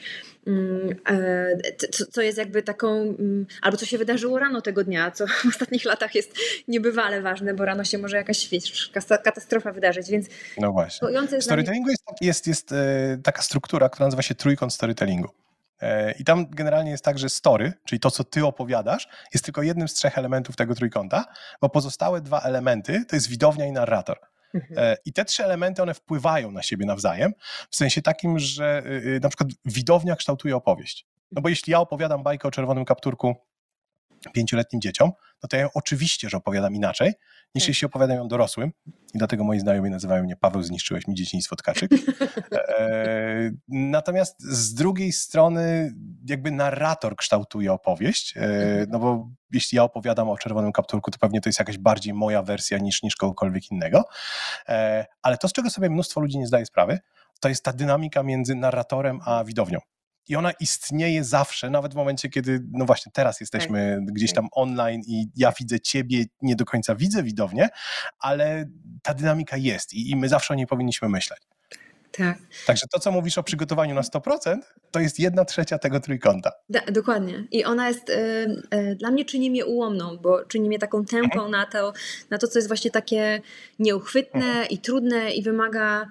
Mm, e, co, co jest jakby taką, mm, albo co się wydarzyło rano tego dnia, co w ostatnich latach jest niebywale ważne, bo rano się może jakaś wiesz, katastrofa wydarzyć, więc no właśnie. W storytellingu jest, jest, jest e, taka struktura, która nazywa się trójkąt storytellingu. E, I tam generalnie jest tak, że story, czyli to, co ty opowiadasz, jest tylko jednym z trzech elementów tego trójkąta, bo pozostałe dwa elementy to jest widownia i narrator. Mhm. E, I te trzy elementy, one wpływają na siebie nawzajem, w sensie takim, że y, y, na przykład widownia kształtuje opowieść. No bo jeśli ja opowiadam bajkę o czerwonym kapturku pięcioletnim dzieciom, no to ja oczywiście, że opowiadam inaczej, niż tak. jeśli opowiadam ją dorosłym. I dlatego moi znajomi nazywają mnie Paweł, zniszczyłeś mi dzieciństwo tkaczyk. E, natomiast z drugiej strony jakby narrator kształtuje opowieść, e, mhm. no bo jeśli ja opowiadam o czerwonym kapturku, to pewnie to jest jakaś bardziej moja wersja niż, niż kogokolwiek innego. E, ale to, z czego sobie mnóstwo ludzi nie zdaje sprawy, to jest ta dynamika między narratorem a widownią i ona istnieje zawsze, nawet w momencie, kiedy, no właśnie teraz jesteśmy tak. gdzieś tam online i ja widzę ciebie, nie do końca widzę widownię, ale ta dynamika jest i, i my zawsze o niej powinniśmy myśleć. Tak. Także to, co mówisz o przygotowaniu na 100%, to jest jedna trzecia tego trójkąta. Da, dokładnie. I ona jest, y, y, dla mnie czyni mnie ułomną, bo czyni mnie taką tempą mhm. na, to, na to, co jest właśnie takie nieuchwytne mhm. i trudne i wymaga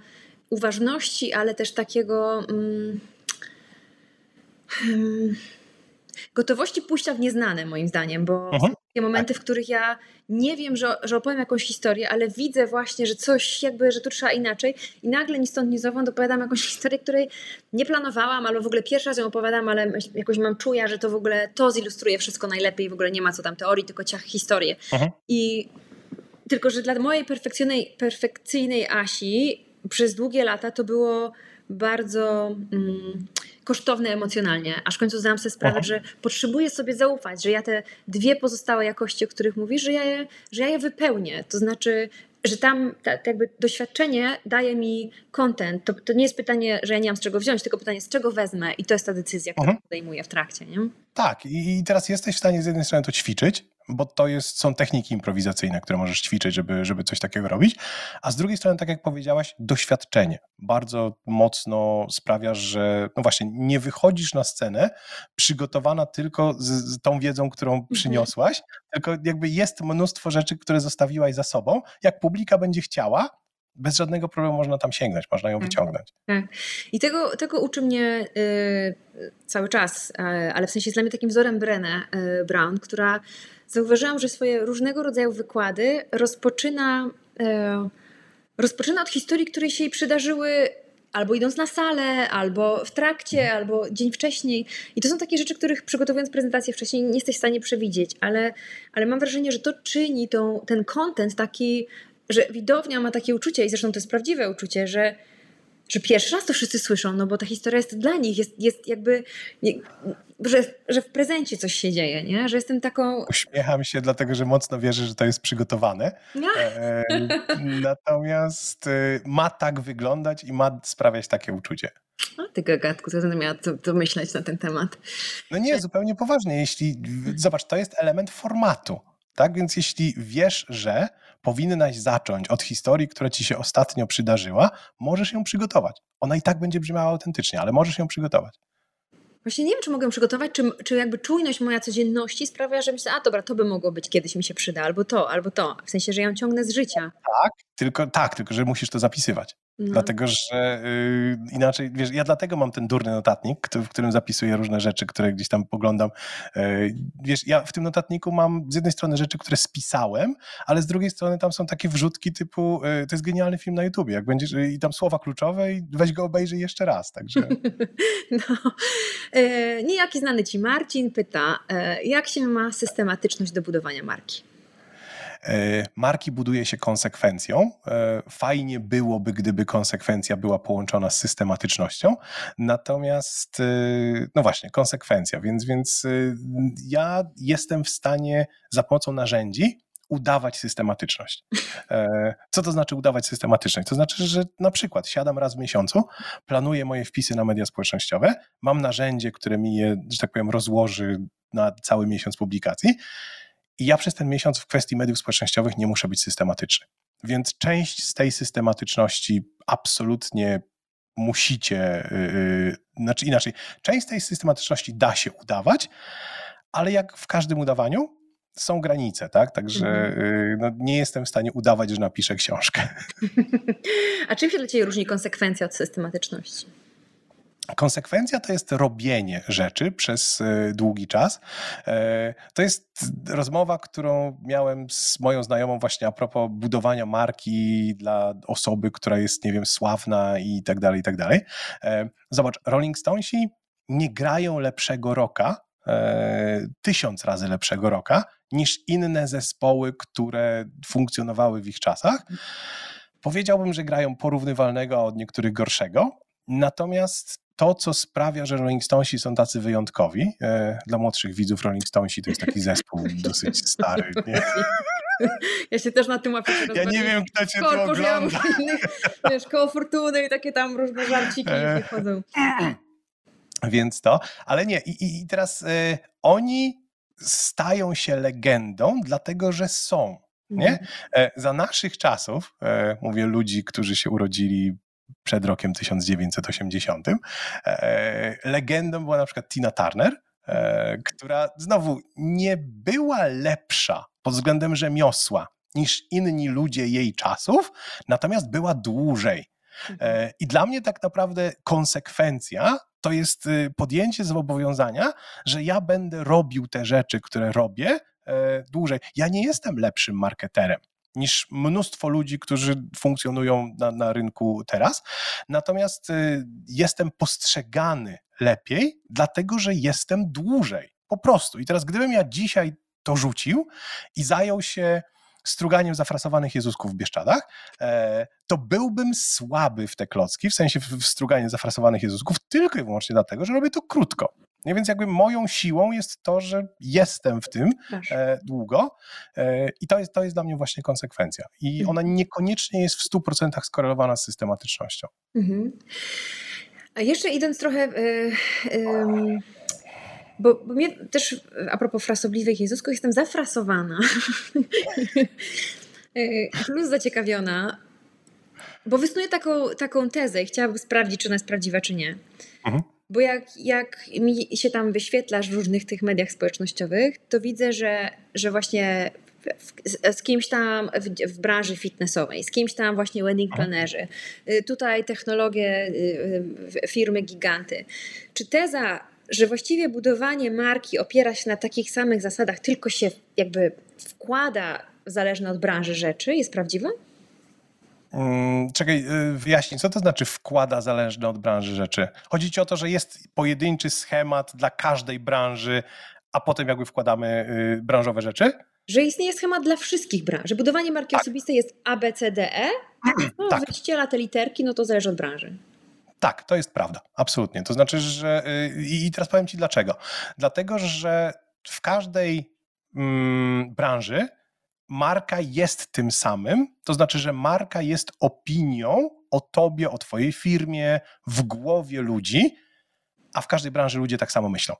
uważności, ale też takiego... Mm, gotowości pójścia w nieznane, moim zdaniem, bo uh-huh. są takie momenty, w których ja nie wiem, że, że opowiem jakąś historię, ale widzę właśnie, że coś jakby, że tu trzeba inaczej i nagle ni stąd, ni zowąd opowiadam jakąś historię, której nie planowałam, albo w ogóle pierwszy raz ją opowiadam, ale jakoś mam czuja, że to w ogóle to zilustruje wszystko najlepiej, w ogóle nie ma co tam teorii, tylko ciach historię. Uh-huh. I tylko, że dla mojej perfekcyjnej, perfekcyjnej Asi przez długie lata to było bardzo... Mm, kosztowne emocjonalnie, aż w końcu zdałam sobie sprawę, Aha. że potrzebuję sobie zaufać, że ja te dwie pozostałe jakości, o których mówisz, że ja je, że ja je wypełnię. To znaczy, że tam ta, jakby doświadczenie daje mi content. To, to nie jest pytanie, że ja nie mam z czego wziąć, tylko pytanie, z czego wezmę i to jest ta decyzja, którą Aha. podejmuję w trakcie. Nie? Tak, i teraz jesteś w stanie z jednej strony to ćwiczyć, bo to jest, są techniki improwizacyjne, które możesz ćwiczyć, żeby, żeby coś takiego robić, a z drugiej strony, tak jak powiedziałaś, doświadczenie bardzo mocno sprawia, że no właśnie, nie wychodzisz na scenę przygotowana tylko z, z tą wiedzą, którą mhm. przyniosłaś, tylko jakby jest mnóstwo rzeczy, które zostawiłaś za sobą. Jak publika będzie chciała, bez żadnego problemu można tam sięgnąć, można ją tak. wyciągnąć. Tak. I tego, tego uczy mnie y, cały czas, y, ale w sensie jest dla mnie takim wzorem Brené y, Brown, która zauważyłam, że swoje różnego rodzaju wykłady rozpoczyna, y, rozpoczyna od historii, które się jej przydarzyły albo idąc na salę, albo w trakcie, albo dzień wcześniej. I to są takie rzeczy, których przygotowując prezentację wcześniej nie jesteś w stanie przewidzieć, ale, ale mam wrażenie, że to czyni tą, ten content taki, że widownia ma takie uczucie, i zresztą to jest prawdziwe uczucie, że że pierwszy raz to wszyscy słyszą, no bo ta historia jest dla nich, jest, jest jakby, nie, że, że w prezencie coś się dzieje, nie? Że jestem taką... Uśmiecham się, dlatego że mocno wierzę, że to jest przygotowane. No. E, natomiast e, ma tak wyglądać i ma sprawiać takie uczucie. O, ty gagatku, to będę miała to, to myśleć na ten temat. No nie, zupełnie poważnie. Jeśli, zobacz, to jest element formatu. Tak więc jeśli wiesz, że powinnaś zacząć od historii, która ci się ostatnio przydarzyła, możesz ją przygotować. Ona i tak będzie brzmiała autentycznie, ale możesz ją przygotować. Właśnie nie wiem, czy mogę ją przygotować, czy, czy jakby czujność moja codzienności sprawia, że myślę, a dobra, to by mogło być, kiedyś mi się przyda, albo to, albo to. W sensie, że ją ciągnę z życia. Tak, tylko, tak, tylko że musisz to zapisywać. No. Dlatego, że y, inaczej, wiesz, ja dlatego mam ten durny notatnik, w którym zapisuję różne rzeczy, które gdzieś tam poglądam. Y, wiesz, ja w tym notatniku mam z jednej strony rzeczy, które spisałem, ale z drugiej strony tam są takie wrzutki typu, y, to jest genialny film na YouTubie, jak będziesz, i tam słowa kluczowe i weź go obejrzyj jeszcze raz, także... no. E, niejaki znany ci Marcin pyta, e, jak się ma systematyczność do budowania marki? E, marki buduje się konsekwencją. E, fajnie byłoby, gdyby konsekwencja była połączona z systematycznością. Natomiast, e, no właśnie, konsekwencja. Więc, więc ja jestem w stanie za pomocą narzędzi udawać systematyczność. Co to znaczy udawać systematyczność? To znaczy, że na przykład siadam raz w miesiącu, planuję moje wpisy na media społecznościowe, mam narzędzie, które mi je, że tak powiem, rozłoży na cały miesiąc publikacji i ja przez ten miesiąc w kwestii mediów społecznościowych nie muszę być systematyczny. Więc część z tej systematyczności absolutnie musicie, yy, znaczy inaczej, część z tej systematyczności da się udawać, ale jak w każdym udawaniu, są granice, tak? Także yy, no, nie jestem w stanie udawać, że napiszę książkę. A czym się dla Ciebie różni konsekwencja od systematyczności? Konsekwencja to jest robienie rzeczy przez e, długi czas. E, to jest rozmowa, którą miałem z moją znajomą właśnie a propos budowania marki dla osoby, która jest, nie wiem, sławna i tak dalej, i tak dalej. E, zobacz, Rolling Stonesi nie grają lepszego roka, tysiąc razy lepszego roka, niż inne zespoły, które funkcjonowały w ich czasach. Powiedziałbym, że grają porównywalnego, a od niektórych gorszego. Natomiast to, co sprawia, że Rolling Stonesi są tacy wyjątkowi, e, dla młodszych widzów Rolling Stonesi to jest taki zespół dosyć stary. Nie? Ja się też na tym łapię. Ja nie wiem, kto cię tu ogląda. Innych, wiesz, koło fortuny i takie tam różne żarciki e, chodzą. Więc to, ale nie. I, i teraz y, oni stają się legendą, dlatego że są. Nie? Mhm. Za naszych czasów, mówię ludzi, którzy się urodzili przed rokiem 1980. E, legendą była na przykład Tina Turner, e, która znowu nie była lepsza pod względem rzemiosła niż inni ludzie jej czasów, natomiast była dłużej. E, mhm. I dla mnie tak naprawdę konsekwencja to jest y, podjęcie zobowiązania, że ja będę robił te rzeczy, które robię dłużej. Ja nie jestem lepszym marketerem niż mnóstwo ludzi, którzy funkcjonują na, na rynku teraz. Natomiast y, jestem postrzegany lepiej, dlatego że jestem dłużej. Po prostu. I teraz, gdybym ja dzisiaj to rzucił i zajął się struganiem zafrasowanych Jezusków w Bieszczadach, e, to byłbym słaby w te klocki, w sensie w struganiu zafrasowanych Jezusków, tylko i wyłącznie dlatego, że robię to krótko. Nie, więc jakby moją siłą jest to, że jestem w tym e, długo e, i to jest, to jest dla mnie właśnie konsekwencja. I mhm. ona niekoniecznie jest w 100% skorelowana z systematycznością. Mhm. A jeszcze idąc trochę... Y, y, bo, bo mnie też a propos frasobliwych Jezusków, jestem zafrasowana. Y, plus zaciekawiona, bo wysnuję taką, taką tezę i chciałabym sprawdzić, czy ona jest prawdziwa, czy nie. Mhm. Bo jak, jak mi się tam wyświetlasz w różnych tych mediach społecznościowych, to widzę, że, że właśnie z, z kimś tam w, w, branży fitnessowej, z kimś tam właśnie wedding planerzy, y, tutaj technologie, y, firmy giganty. Czy teza, że właściwie budowanie marki opiera się na takich samych zasadach, tylko się jakby wkłada zależne od branży rzeczy, jest prawdziwa? Mm, czekaj, wyjaśnij, co to znaczy wkłada zależne od branży rzeczy? Chodzi ci o to, że jest pojedynczy schemat dla każdej branży, a potem jakby wkładamy branżowe rzeczy? że istnieje schemat dla wszystkich branż, budowanie marki tak. osobistej jest A, B, C, D, E, no, tak. wyściela te literki, no to zależy od branży. Tak, to jest prawda, absolutnie. To znaczy, że y, i teraz powiem Ci dlaczego. Dlatego, że w każdej mm, branży marka jest tym samym, to znaczy, że marka jest opinią o tobie, o twojej firmie, w głowie ludzi, a w każdej branży ludzie tak samo myślą.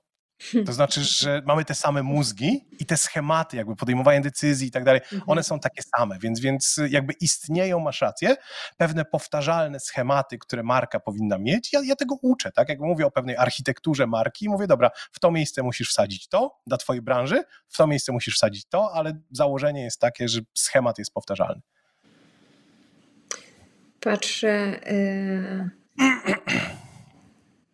To znaczy, że mamy te same mózgi i te schematy jakby podejmowania decyzji i tak dalej, mhm. one są takie same, więc, więc jakby istnieją, masz rację, pewne powtarzalne schematy, które marka powinna mieć. Ja, ja tego uczę, tak? Jak mówię o pewnej architekturze marki, mówię, dobra, w to miejsce musisz wsadzić to dla twojej branży, w to miejsce musisz wsadzić to, ale założenie jest takie, że schemat jest powtarzalny. Patrzę... Yy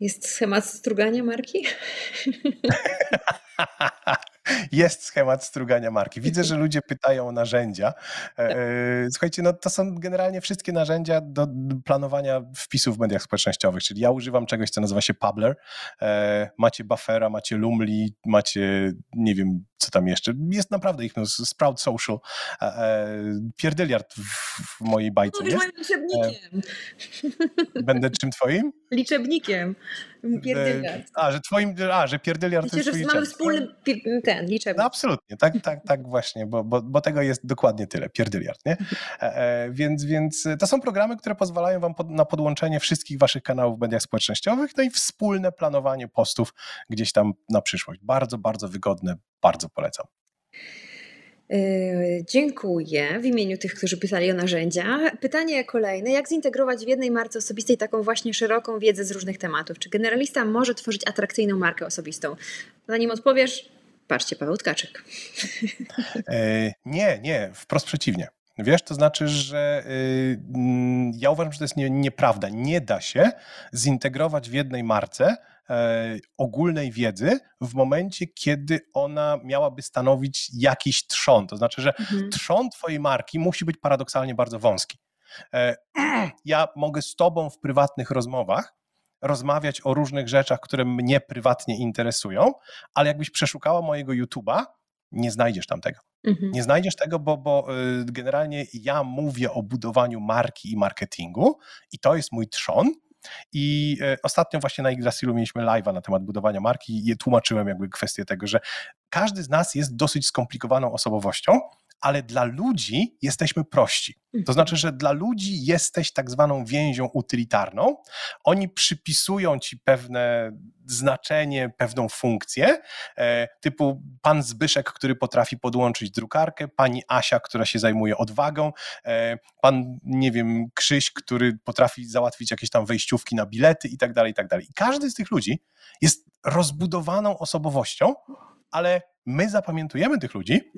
jest schemat strugania marki? Jest schemat strugania marki. Widzę, że ludzie pytają o narzędzia. E, e, słuchajcie, no to są generalnie wszystkie narzędzia do planowania wpisów w mediach społecznościowych, czyli ja używam czegoś, co nazywa się Publer. E, macie Buffera, macie Lumli, macie, nie wiem, co tam jeszcze. Jest naprawdę ich, no, Sprout Social, pierdyliard w, mojej bajce. No, moim liczebnikiem. Będę czym twoim? Liczebnikiem. Pierdyliard. A, że twoim, a, że pierdyliard Myślę, to jest że mamy wspólny ten, liczebnik. No absolutnie, tak, tak, tak właśnie, bo, bo, bo tego jest dokładnie tyle, pierdyliard, nie? E, e, więc, więc to są programy, które pozwalają wam pod, na podłączenie wszystkich waszych kanałów w mediach społecznościowych, no i wspólne planowanie postów gdzieś tam na przyszłość. Bardzo, bardzo wygodne, bardzo polecam. Yy, dziękuję w imieniu tych, którzy pisali o narzędziach. Pytanie kolejne: jak zintegrować w jednej marce osobistej taką właśnie szeroką wiedzę z różnych tematów? Czy generalista może tworzyć atrakcyjną markę osobistą? Zanim odpowiesz, patrzcie, Paweł Tkaczyk. E, nie, nie, wprost przeciwnie. Wiesz, to znaczy, że y, mm, ja uważam, że to jest nie, nieprawda. Nie da się zintegrować w jednej marce ogólnej wiedzy w momencie, kiedy ona miałaby stanowić jakiś trzon. To znaczy, że mhm. trzon twojej marki musi być paradoksalnie bardzo wąski. E, ja mogę z tobą w prywatnych rozmowach rozmawiać o różnych rzeczach, które mnie prywatnie interesują, ale jakbyś przeszukała mojego YouTube'a, nie znajdziesz tam tego. Mhm. Nie znajdziesz tego, bo, bo y, generalnie ja mówię o budowaniu marki i marketingu i to jest mój trzon, i e, ostatnio właśnie na Yggdrasilu mieliśmy live'a na temat budowania marki i tłumaczyłem jakby kwestię tego, że każdy z nas jest dosyć skomplikowaną osobowością, ale dla ludzi jesteśmy prości. To mhm. znaczy, że dla ludzi jesteś tak zwaną więzią utylitarną. Oni przypisują ci pewne znaczenie, pewną funkcję, e, typu pan Zbyszek, który potrafi podłączyć drukarkę, pani Asia, która się zajmuje odwagą, e, pan, nie wiem, Krzyś, który potrafi załatwić jakieś tam wejściówki na bilety i tak dalej, i tak dalej. I każdy z tych ludzi jest rozbudowaną osobowością, ale my zapamiętujemy tych ludzi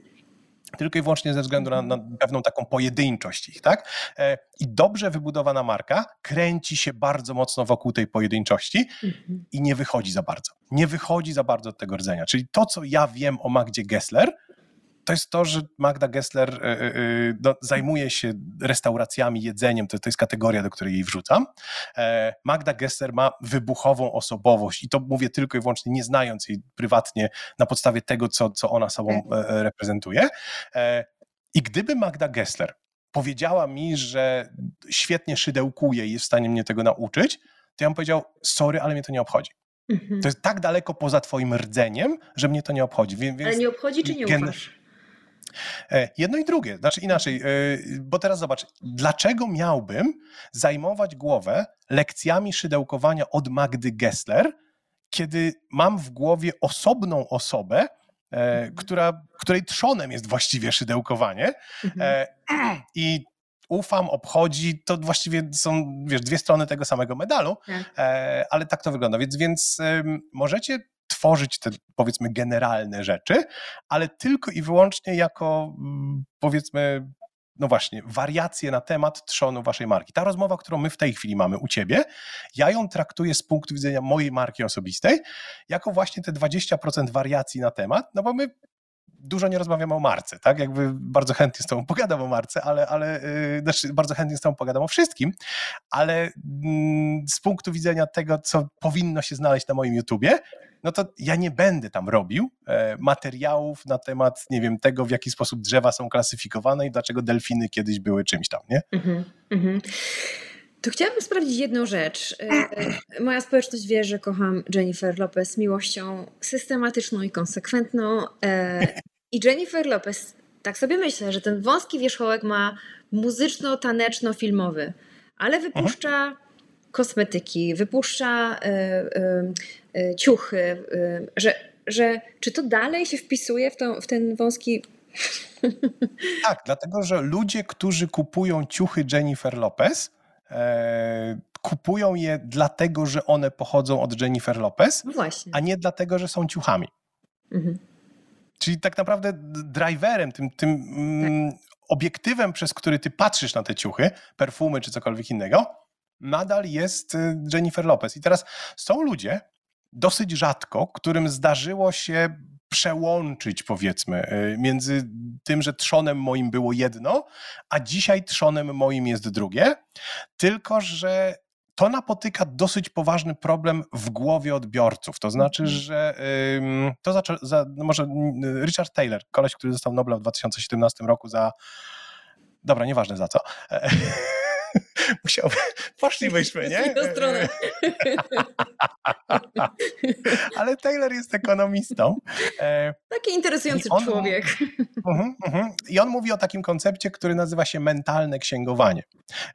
tylko i wyłącznie ze względu na, na, pewną taką pojedynczość ich, tak? E, I dobrze wybudowana marka kręci się bardzo mocno wokół tej pojedynczości mhm. i nie wychodzi za bardzo. Nie wychodzi za bardzo od tego rdzenia. Czyli to, co ja wiem o Magdzie Gessler, to jest to, że Magda Gessler no, zajmuje się restauracjami, jedzeniem, to, to jest kategoria, do której jej wrzucam. Magda Gessler ma wybuchową osobowość i to mówię tylko i wyłącznie nie znając jej prywatnie na podstawie tego, co, co ona sobą reprezentuje. I gdyby Magda Gessler powiedziała mi, że świetnie szydełkuje i jest w stanie mnie tego nauczyć, to ja bym powiedział, sorry, ale mnie to nie obchodzi. Mhm. To jest tak daleko poza twoim rdzeniem, że mnie to nie obchodzi. Więc, ale nie obchodzi czy nie ufasz? E, jedno i drugie. Znaczy inaczej, e, bo teraz zobacz, dlaczego miałbym zajmować głowę lekcjami szydełkowania od Magdy Gessler, kiedy mam w głowie osobną osobę, e, mhm. która, której trzonem jest właściwie szydełkowanie. Mhm. I ufam, obchodzi, to właściwie są wiesz, dwie strony tego samego medalu, tak. ale tak to wygląda. Więc, więc możecie tworzyć te powiedzmy generalne rzeczy, ale tylko i wyłącznie jako mm, powiedzmy no właśnie, wariacje na temat trzonu waszej marki. Ta rozmowa, którą my w tej chwili mamy u ciebie, ja ją traktuję z punktu widzenia mojej marki osobistej, jako właśnie te 20% wariacji na temat, no bo my dużo nie rozmawiamy o marce, tak? Jakby bardzo chętnie z tobą pogadam o marce, ale, ale yy, znaczy bardzo chętnie z tobą pogadam o wszystkim, ale yy, z punktu widzenia tego, co powinno się znaleźć na moim YouTubie, no to ja nie będę tam robił e, materiałów na temat, nie wiem, tego, w jaki sposób drzewa są klasyfikowane i dlaczego delfiny kiedyś były czymś tam, nie? Mm -hmm, To chciałabym sprawdzić jedną rzecz. E, e, moja społeczność wie, że kocham Jennifer Lopez miłością systematyczną i konsekwentną. I Jennifer Lopez, tak sobie myślę, że ten wąski wierzchołek ma muzyczno-taneczno-filmowy, ale wypuszcza Aha. Kosmetyki, wypuszcza y, y, y, ciuchy, że, że czy to dalej się wpisuje w, to, w ten wąski tak, dlatego że ludzie, którzy kupują ciuchy Jennifer Lopez, e, kupują je dlatego, że one pochodzą od Jennifer Lopez, no a nie dlatego, że są ciuchami. Mhm. Czyli tak naprawdę driverem, tym, tym mm, tak. obiektywem, przez który ty patrzysz na te ciuchy, perfumy czy cokolwiek innego, nadal jest y, Jennifer Lopez. I teraz są ludzie, dosyć rzadko, którym zdarzyło się przełączyć, powiedzmy, y, między tym, że trzonem moim było jedno, a dzisiaj trzonem moim jest drugie. Tylko, że to napotyka dosyć poważny problem w głowie odbiorców. To znaczy, mhm. że to zaczą, za, no może Richard Taylor, koleś, który został Nobla w 2017 roku za. Dobra, nieważne za co. Musiałby, poszlibyśmy, nie? Stronę. Ale Taylor jest ekonomistą. E, Taki interesujący on, człowiek. Uh -huh. I on mówi o takim koncepcie, który nazywa się mentalne księgowanie.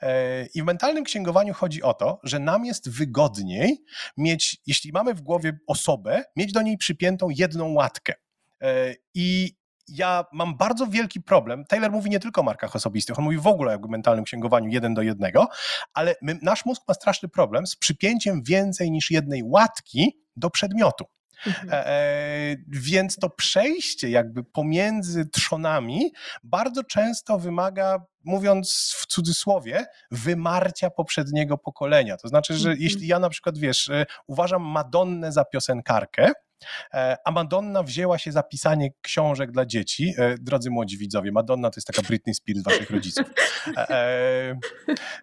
E, I w mentalnym księgowaniu chodzi o to, że nam jest wygodniej mieć, jeśli mamy w głowie osobę, mieć do niej przypiętą jedną łatkę. E, I ja mam bardzo wielki problem. Taylor mówi nie tylko o markach osobistych, on mówi w ogóle o mentalnym księgowaniu jeden do jednego, ale my, nasz mózg ma straszny problem z przypięciem więcej niż jednej łatki do przedmiotu. Mhm. E, e, więc to przejście jakby pomiędzy trzonami bardzo często wymaga, mówiąc w cudzysłowie, wymarcia poprzedniego pokolenia. To znaczy, że mhm. jeśli ja na przykład, wiesz, e, uważam Madonnę za piosenkarkę, a Madonna wzięła się za pisanie książek dla dzieci. E, drodzy młodzi widzowie, Madonna to jest taka Britney Spears waszych rodziców. E,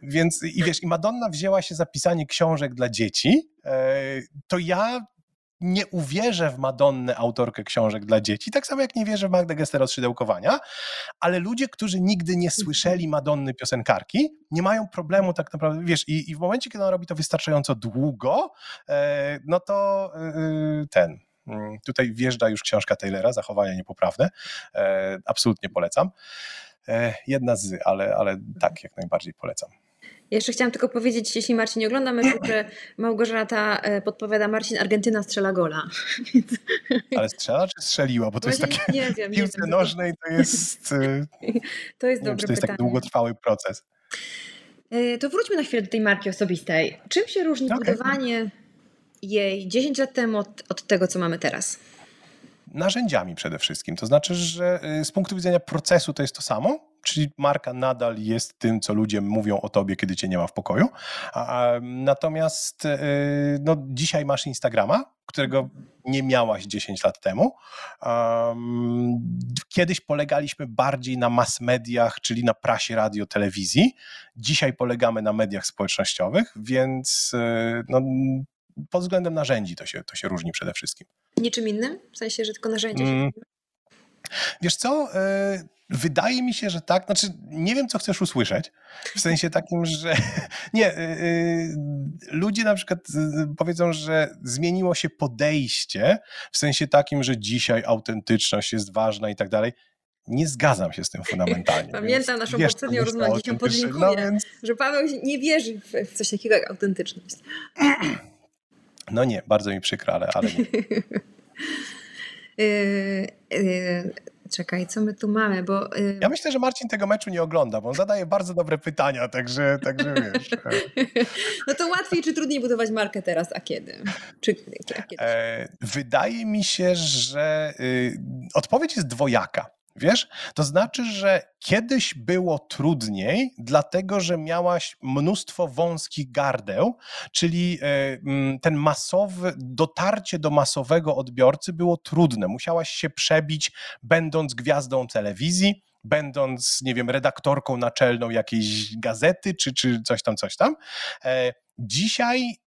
więc i wiesz, i Madonna wzięła się za pisanie książek dla dzieci, to ja nie uwierzę w Madonnę, autorkę książek dla dzieci, tak samo jak nie wierzę w Magdę Gester od szydełkowania, ale ludzie, którzy nigdy nie słyszeli Madonny piosenkarki, nie mają problemu tak naprawdę, wiesz, i, i w momencie, kiedy ona robi to wystarczająco długo, no to ten, tutaj wjeżdża już książka Taylora, Zachowania niepoprawne. E, absolutnie polecam. E, jedna z, ale, ale tak, jak najbardziej polecam. jeszcze chciałam tylko powiedzieć, jeśli Marcin nie ogląda meczu, że Małgorzata e, podpowiada Marcin, Argentyna strzela gola. Ale strzela czy strzeliła? Bo to jest takie nie wiem, piłce nie nożnej to jest to jest, dobre wiem, to jest taki długotrwały proces. To wróćmy na chwilę do tej marki osobistej. Czym się różni okay. budowanie jej 10 lat temu od, od tego, co mamy teraz? Narzędziami przede wszystkim. To znaczy, że y, z punktu widzenia procesu to jest to samo, czyli marka nadal jest tym, co ludzie mówią o tobie, kiedy cię nie ma w pokoju. Natomiast y, no, dzisiaj masz Instagrama, którego nie miałaś 10 lat temu. Kiedyś polegaliśmy bardziej na mass mediach, czyli na prasie, radio, telewizji. Dzisiaj polegamy na mediach społecznościowych, więc y, no, pod względem narzędzi to się, to się różni przede wszystkim. Niczym innym? W sensie, że tylko narzędzie? Mm. Wiesz co, e, wydaje mi się, że tak. Znaczy, nie wiem, co chcesz usłyszeć. W sensie takim, że nie, e, e, ludzie na przykład powiedzą, że zmieniło się podejście, w sensie takim, że dzisiaj autentyczność jest ważna i tak dalej. Nie zgadzam się z tym fundamentalnie. Pamiętam naszą poprzednią rozmowę, gdzie się no więc... że Paweł nie wierzy w coś takiego jak autentyczność. No nie, bardzo mi przykro, ale, ale nie. Y, y, Czekaj, co my tu mamy, bo... Yy... Ja myślę, że Marcin tego meczu nie ogląda, bo on zadaje bardzo dobre pytania, także, także wiesz. no to łatwiej czy trudniej budować markę teraz, a kiedy? Czy, a kiedy? E, wydaje mi się, że y, odpowiedź jest dwojaka. Wiesz? To znaczy, że kiedyś było trudniej, dlatego że miałaś mnóstwo wąskich gardeł, czyli e, ten masowy, dotarcie do masowego odbiorcy było trudne. Musiałaś się przebić, będąc gwiazdą telewizji, będąc, nie wiem, redaktorką naczelną jakiejś gazety, czy, czy coś tam, coś tam. E, dzisiaj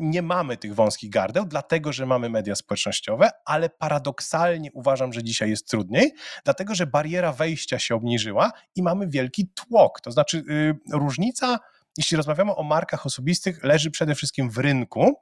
nie mamy tych wąskich gardeł, dlatego że mamy media społecznościowe, ale paradoksalnie uważam, że dzisiaj jest trudniej, dlatego że bariera wejścia się obniżyła i mamy wielki tłok. To znaczy, yy, różnica jeśli rozmawiamy o markach osobistych, leży przede wszystkim w rynku.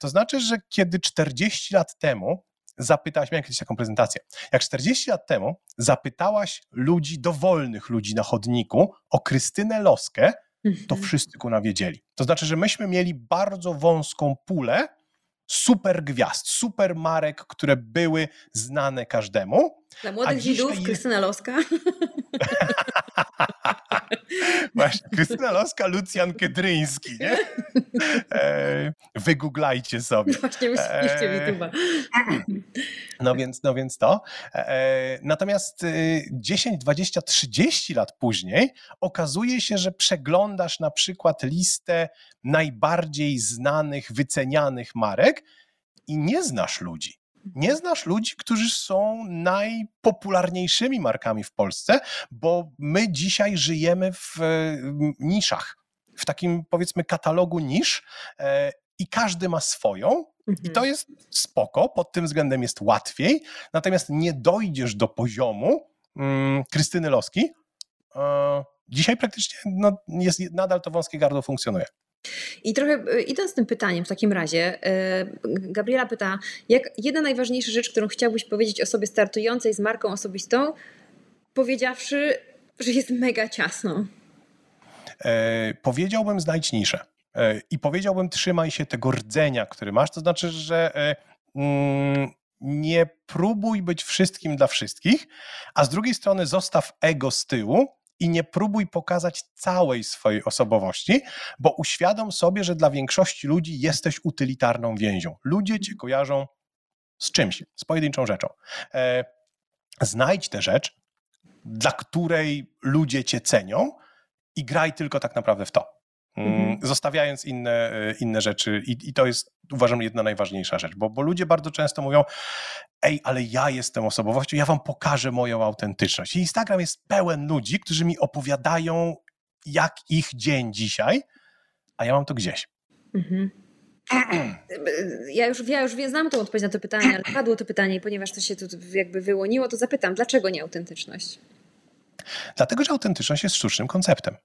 To znaczy, że kiedy 40 lat temu zapytałaś, miałem kiedyś taką prezentację, jak 40 lat temu zapytałaś ludzi, dowolnych ludzi na chodniku o Krystynę Loskę, to mhm. wszyscy ku wiedzieli. To znaczy, że myśmy mieli bardzo wąską pulę super gwiazd, super marek, które były znane każdemu. Dla młodych Żydów jest... Krystyna Loska. Właśnie, Krystyna Loska, Lucjan Kedryński, nie? E, wygooglajcie sobie. Właśnie, wpiszcie e, YouTube'a. No więc, no więc to. E, natomiast 10, 20, 30 lat później okazuje się, że przeglądasz na przykład listę najbardziej znanych, wycenianych marek i nie znasz ludzi nie znasz ludzi, którzy są najpopularniejszymi markami w Polsce, bo my dzisiaj żyjemy w niszach, w takim powiedzmy katalogu nisz e, i każdy ma swoją. I to mhm. jest spoko, pod tym względem jest łatwiej, natomiast nie dojdziesz do poziomu mm, Krystyny Loski. E, dzisiaj praktycznie no, jest, nadal to wąskie gardło funkcjonuje. I trochę e, idąc tym pytaniem w takim razie, e, Gabriela pyta, jak jedna najważniejsza rzecz, którą chciałbyś powiedzieć osobie startującej z marką osobistą, powiedziawszy, że jest mega ciasno? E, powiedziałbym znajdź niszę. E, I powiedziałbym trzymaj się tego rdzenia, który masz, to znaczy, że e, mm, nie próbuj być wszystkim dla wszystkich, a z drugiej strony zostaw ego z tyłu i nie próbuj pokazać całej swojej osobowości, bo uświadom sobie, że dla większości ludzi jesteś utylitarną więzią. Ludzie cię kojarzą z czymś, z pojedynczą rzeczą. E, znajdź tę rzecz, dla której ludzie cię cenią i graj tylko tak naprawdę w to. Mm, mhm. Zostawiając inne, e, inne rzeczy, i, i to jest uważam jedna najważniejsza rzecz, bo, bo ludzie bardzo często mówią: Ej, ale ja jestem osobowością, ja wam pokażę moją autentyczność. I Instagram jest pełen ludzi, którzy mi opowiadają, jak ich dzień dzisiaj, a ja mam to gdzieś. Mhm. Ja już, ja już znam tą odpowiedź na to pytanie, ale padło to pytanie, ponieważ to się tu jakby wyłoniło, to zapytam, dlaczego nie autentyczność? Dlatego, że autentyczność jest sztucznym konceptem.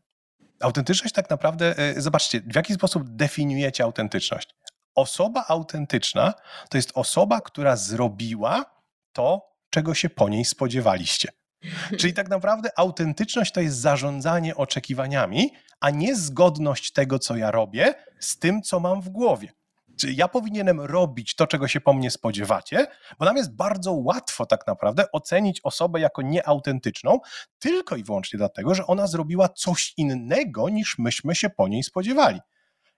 Autentyczność tak naprawdę, e, zobaczcie, w jaki sposób definiujecie autentyczność. Osoba autentyczna to jest osoba, która zrobiła to, czego się po niej spodziewaliście. Czyli tak naprawdę autentyczność to jest zarządzanie oczekiwaniami, a nie zgodność tego, co ja robię, z tym, co mam w głowie. Czy ja powinienem robić to, czego się po mnie spodziewacie, bo nam jest bardzo łatwo tak naprawdę ocenić osobę jako nieautentyczną, tylko i wyłącznie dlatego, że ona zrobiła coś innego, niż myśmy się po niej spodziewali.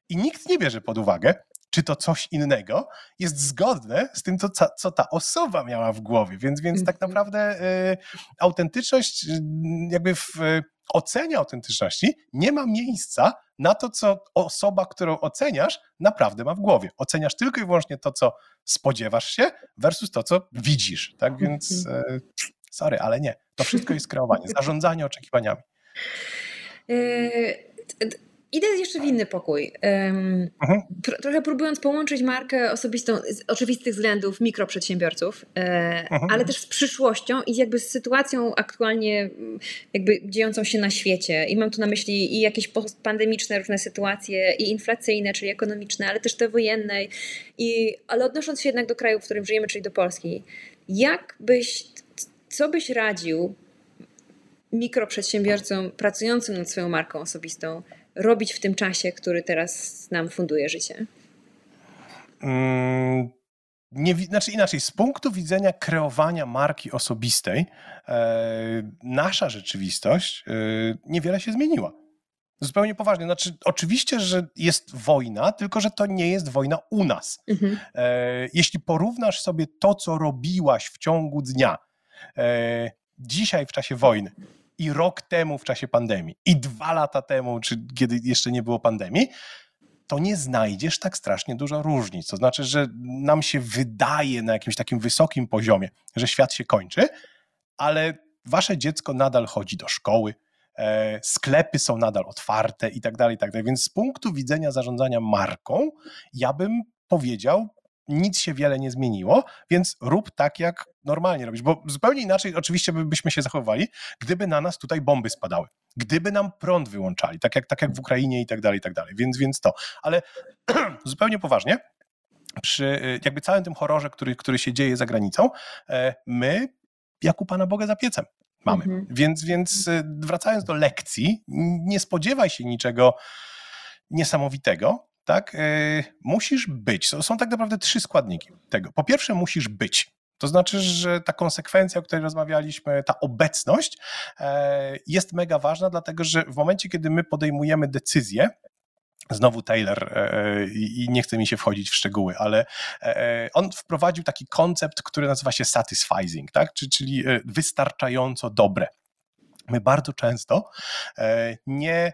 I nikt nie bierze pod uwagę, czy to coś innego jest zgodne z tym, co, co ta osoba miała w głowie. Więc, więc tak mhm. naprawdę y, autentyczność, y, jakby w ocenie autentyczności nie ma miejsca na to, co osoba, którą oceniasz, naprawdę ma w głowie. Oceniasz tylko i wyłącznie to, co spodziewasz się, versus to, co widzisz. Tak więc, mhm. y, sorry, ale nie. To wszystko jest kreowanie, zarządzanie oczekiwaniami. Idę jeszcze w inny pokój. Um, tro, trochę próbując połączyć markę osobistą z oczywistych względów mikroprzedsiębiorców, e, ale też z przyszłością i jakby z sytuacją aktualnie jakby dziejącą się na świecie. I mam tu na myśli i jakieś pandemiczne różne sytuacje, i inflacyjne, czyli ekonomiczne, ale też te wojenne. I, ale odnosząc się jednak do kraju, w którym żyjemy, czyli do Polski, jak byś, co byś radził mikroprzedsiębiorcom pracującym nad swoją marką osobistą, robić w tym czasie, który teraz nam funduje życie? Mm, nie, znaczy inaczej, z punktu widzenia kreowania marki osobistej, e, nasza rzeczywistość e, niewiele się zmieniła. Zupełnie poważnie. Znaczy, oczywiście, że jest wojna, tylko że to nie jest wojna u nas. Mhm. E, jeśli porównasz sobie to, co robiłaś w ciągu dnia, e, dzisiaj w czasie wojny i rok temu w czasie pandemii i dwa lata temu, czy kiedy jeszcze nie było pandemii, to nie znajdziesz tak strasznie dużo różnic. To znaczy, że nam się wydaje na jakimś takim wysokim poziomie, że świat się kończy, ale wasze dziecko nadal chodzi do szkoły, e, sklepy są nadal otwarte i tak dalej, i tak dalej. Więc z punktu widzenia zarządzania marką, ja bym powiedział, nic się wiele nie zmieniło, więc rób tak, jak normalnie robisz, bo zupełnie inaczej oczywiście byśmy się zachowali, gdyby na nas tutaj bomby spadały, gdyby nam prąd wyłączali, tak jak, tak jak w Ukrainie i tak dalej, i tak dalej, więc, więc to. Ale zupełnie poważnie, przy jakby całym tym horrorze, który, który się dzieje za granicą, e, my jak u Pana Boga za piecem mamy. Mhm. Więc, więc e, wracając do lekcji, nie spodziewaj się niczego niesamowitego, tak? E, musisz być. Są tak naprawdę trzy składniki tego. Po pierwsze, musisz być. To znaczy, że ta konsekwencja, o której rozmawialiśmy, ta obecność e, jest mega ważna, dlatego że w momencie, kiedy my podejmujemy decyzję, Znowu Taylor e, i nie chce mi się wchodzić w szczegóły, ale on wprowadził taki koncept, który nazywa się satisfying, tak? czyli wystarczająco dobre. My bardzo często nie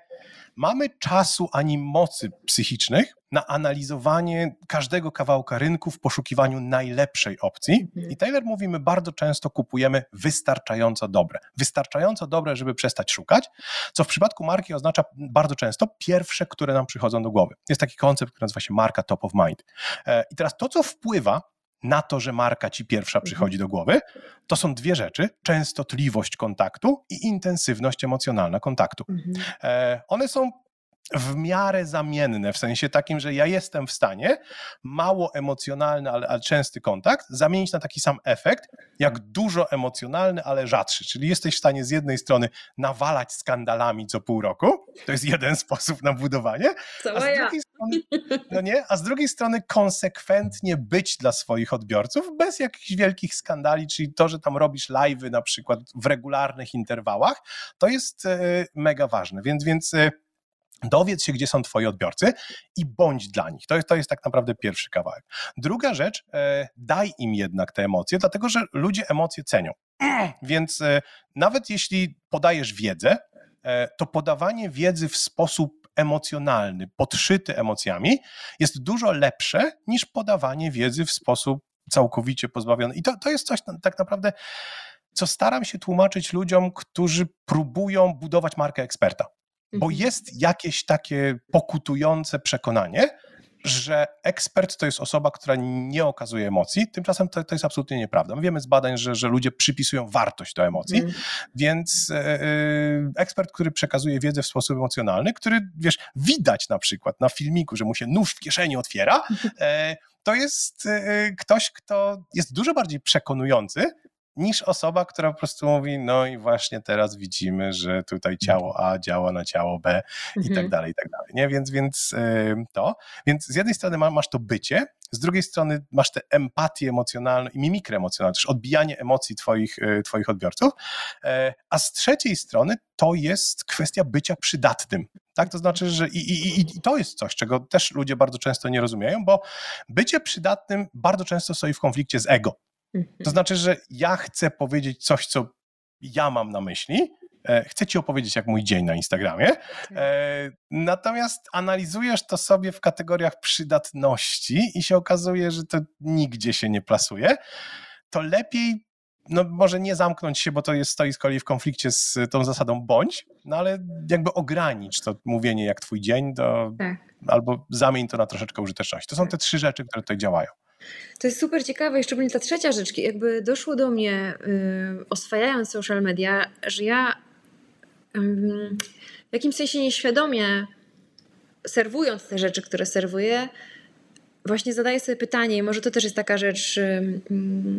mamy czasu ani mocy psychicznych na analizowanie każdego kawałka rynku w poszukiwaniu najlepszej opcji. Mhm. I Taylor mówi, my bardzo często kupujemy wystarczająco dobre. Wystarczająco dobre, żeby przestać szukać, co w przypadku marki oznacza bardzo często pierwsze, które nam przychodzą do głowy. Jest taki koncept, który nazywa się marka top of mind. E, I teraz to, co wpływa na to, że marka ci pierwsza przychodzi mhm. do głowy, to są dwie rzeczy: częstotliwość kontaktu i intensywność emocjonalna kontaktu. Mhm. E, one są w miarę zamienne, w sensie takim, że ja jestem w stanie mało emocjonalny, ale, ale, częsty kontakt zamienić na taki sam efekt, jak dużo emocjonalny, ale rzadszy. Czyli jesteś w stanie z jednej strony nawalać skandalami co pół roku, to jest jeden sposób na budowanie, a z drugiej no nie, a z drugiej strony konsekwentnie być dla swoich odbiorców bez jakichś wielkich skandali, czyli to, że tam robisz live'y na przykład w regularnych interwałach, to jest e, mega ważne. Więc, więc e, Dowiedz się, gdzie są twoi odbiorcy i bądź dla nich. To jest, to jest tak naprawdę pierwszy kawałek. Druga rzecz, e, daj im jednak te emocje, dlatego że ludzie emocje cenią. Więc nawet jeśli podajesz wiedzę, to podawanie wiedzy w sposób emocjonalny, podszyty emocjami, jest dużo lepsze niż podawanie wiedzy w sposób całkowicie pozbawiony. I to, to jest coś tak naprawdę, co staram się tłumaczyć ludziom, którzy próbują budować markę eksperta. Bo mhm. jest jakieś takie pokutujące przekonanie, że ekspert to jest osoba, która nie okazuje emocji. Tymczasem to, to jest absolutnie nieprawda. My wiemy z badań, że, że ludzie przypisują wartość do emocji, mm. więc e, ekspert, który przekazuje wiedzę w sposób emocjonalny, który, wiesz, widać na przykład na filmiku, że mu się nóż w kieszeni otwiera, e, to jest ktoś, kto jest dużo bardziej przekonujący niż osoba, która po prostu mówi, no i właśnie teraz widzimy, że tutaj ciało A działa na ciało B i tak mhm. dalej, i tak dalej. Nie? Więc, więc to. Więc z jednej strony masz to bycie, z drugiej strony masz tę empatię emocjonalną i mimikrę emocjonalną, też odbijanie emocji twoich, e, twoich odbiorców, e, a z trzeciej strony to jest kwestia bycia przydatnym. Tak? To znaczy, że i, i, i to jest coś, czego też ludzie bardzo często nie rozumieją, bo bycie przydatnym bardzo często stoi w konflikcie z ego. To mhm. znaczy, że ja chcę powiedzieć coś, co ja mam na myśli, e, chcę ci opowiedzieć, jak mój dzień na Instagramie. E, natomiast analizujesz to sobie w kategoriach przydatności i się okazuje, że to nigdzie się nie plasuje. To lepiej, no może nie zamknąć się, bo to jest, stoi z kolei w konflikcie z tą zasadą bądź, no ale jakby ogranicz to mówienie jak twój dzień, to, tak. albo zamień to na troszeczkę użyteczności. To są te trzy rzeczy, które tutaj działają. To jest super ciekawe, jeszcze szczególnie ta trzecia rzecz, jakby doszło do mnie, yy, oswajając social media, że ja yy, w jakimś sensie nieświadomie serwując te rzeczy, które serwuję, właśnie zadaję sobie pytanie, i może to też jest taka rzecz yy,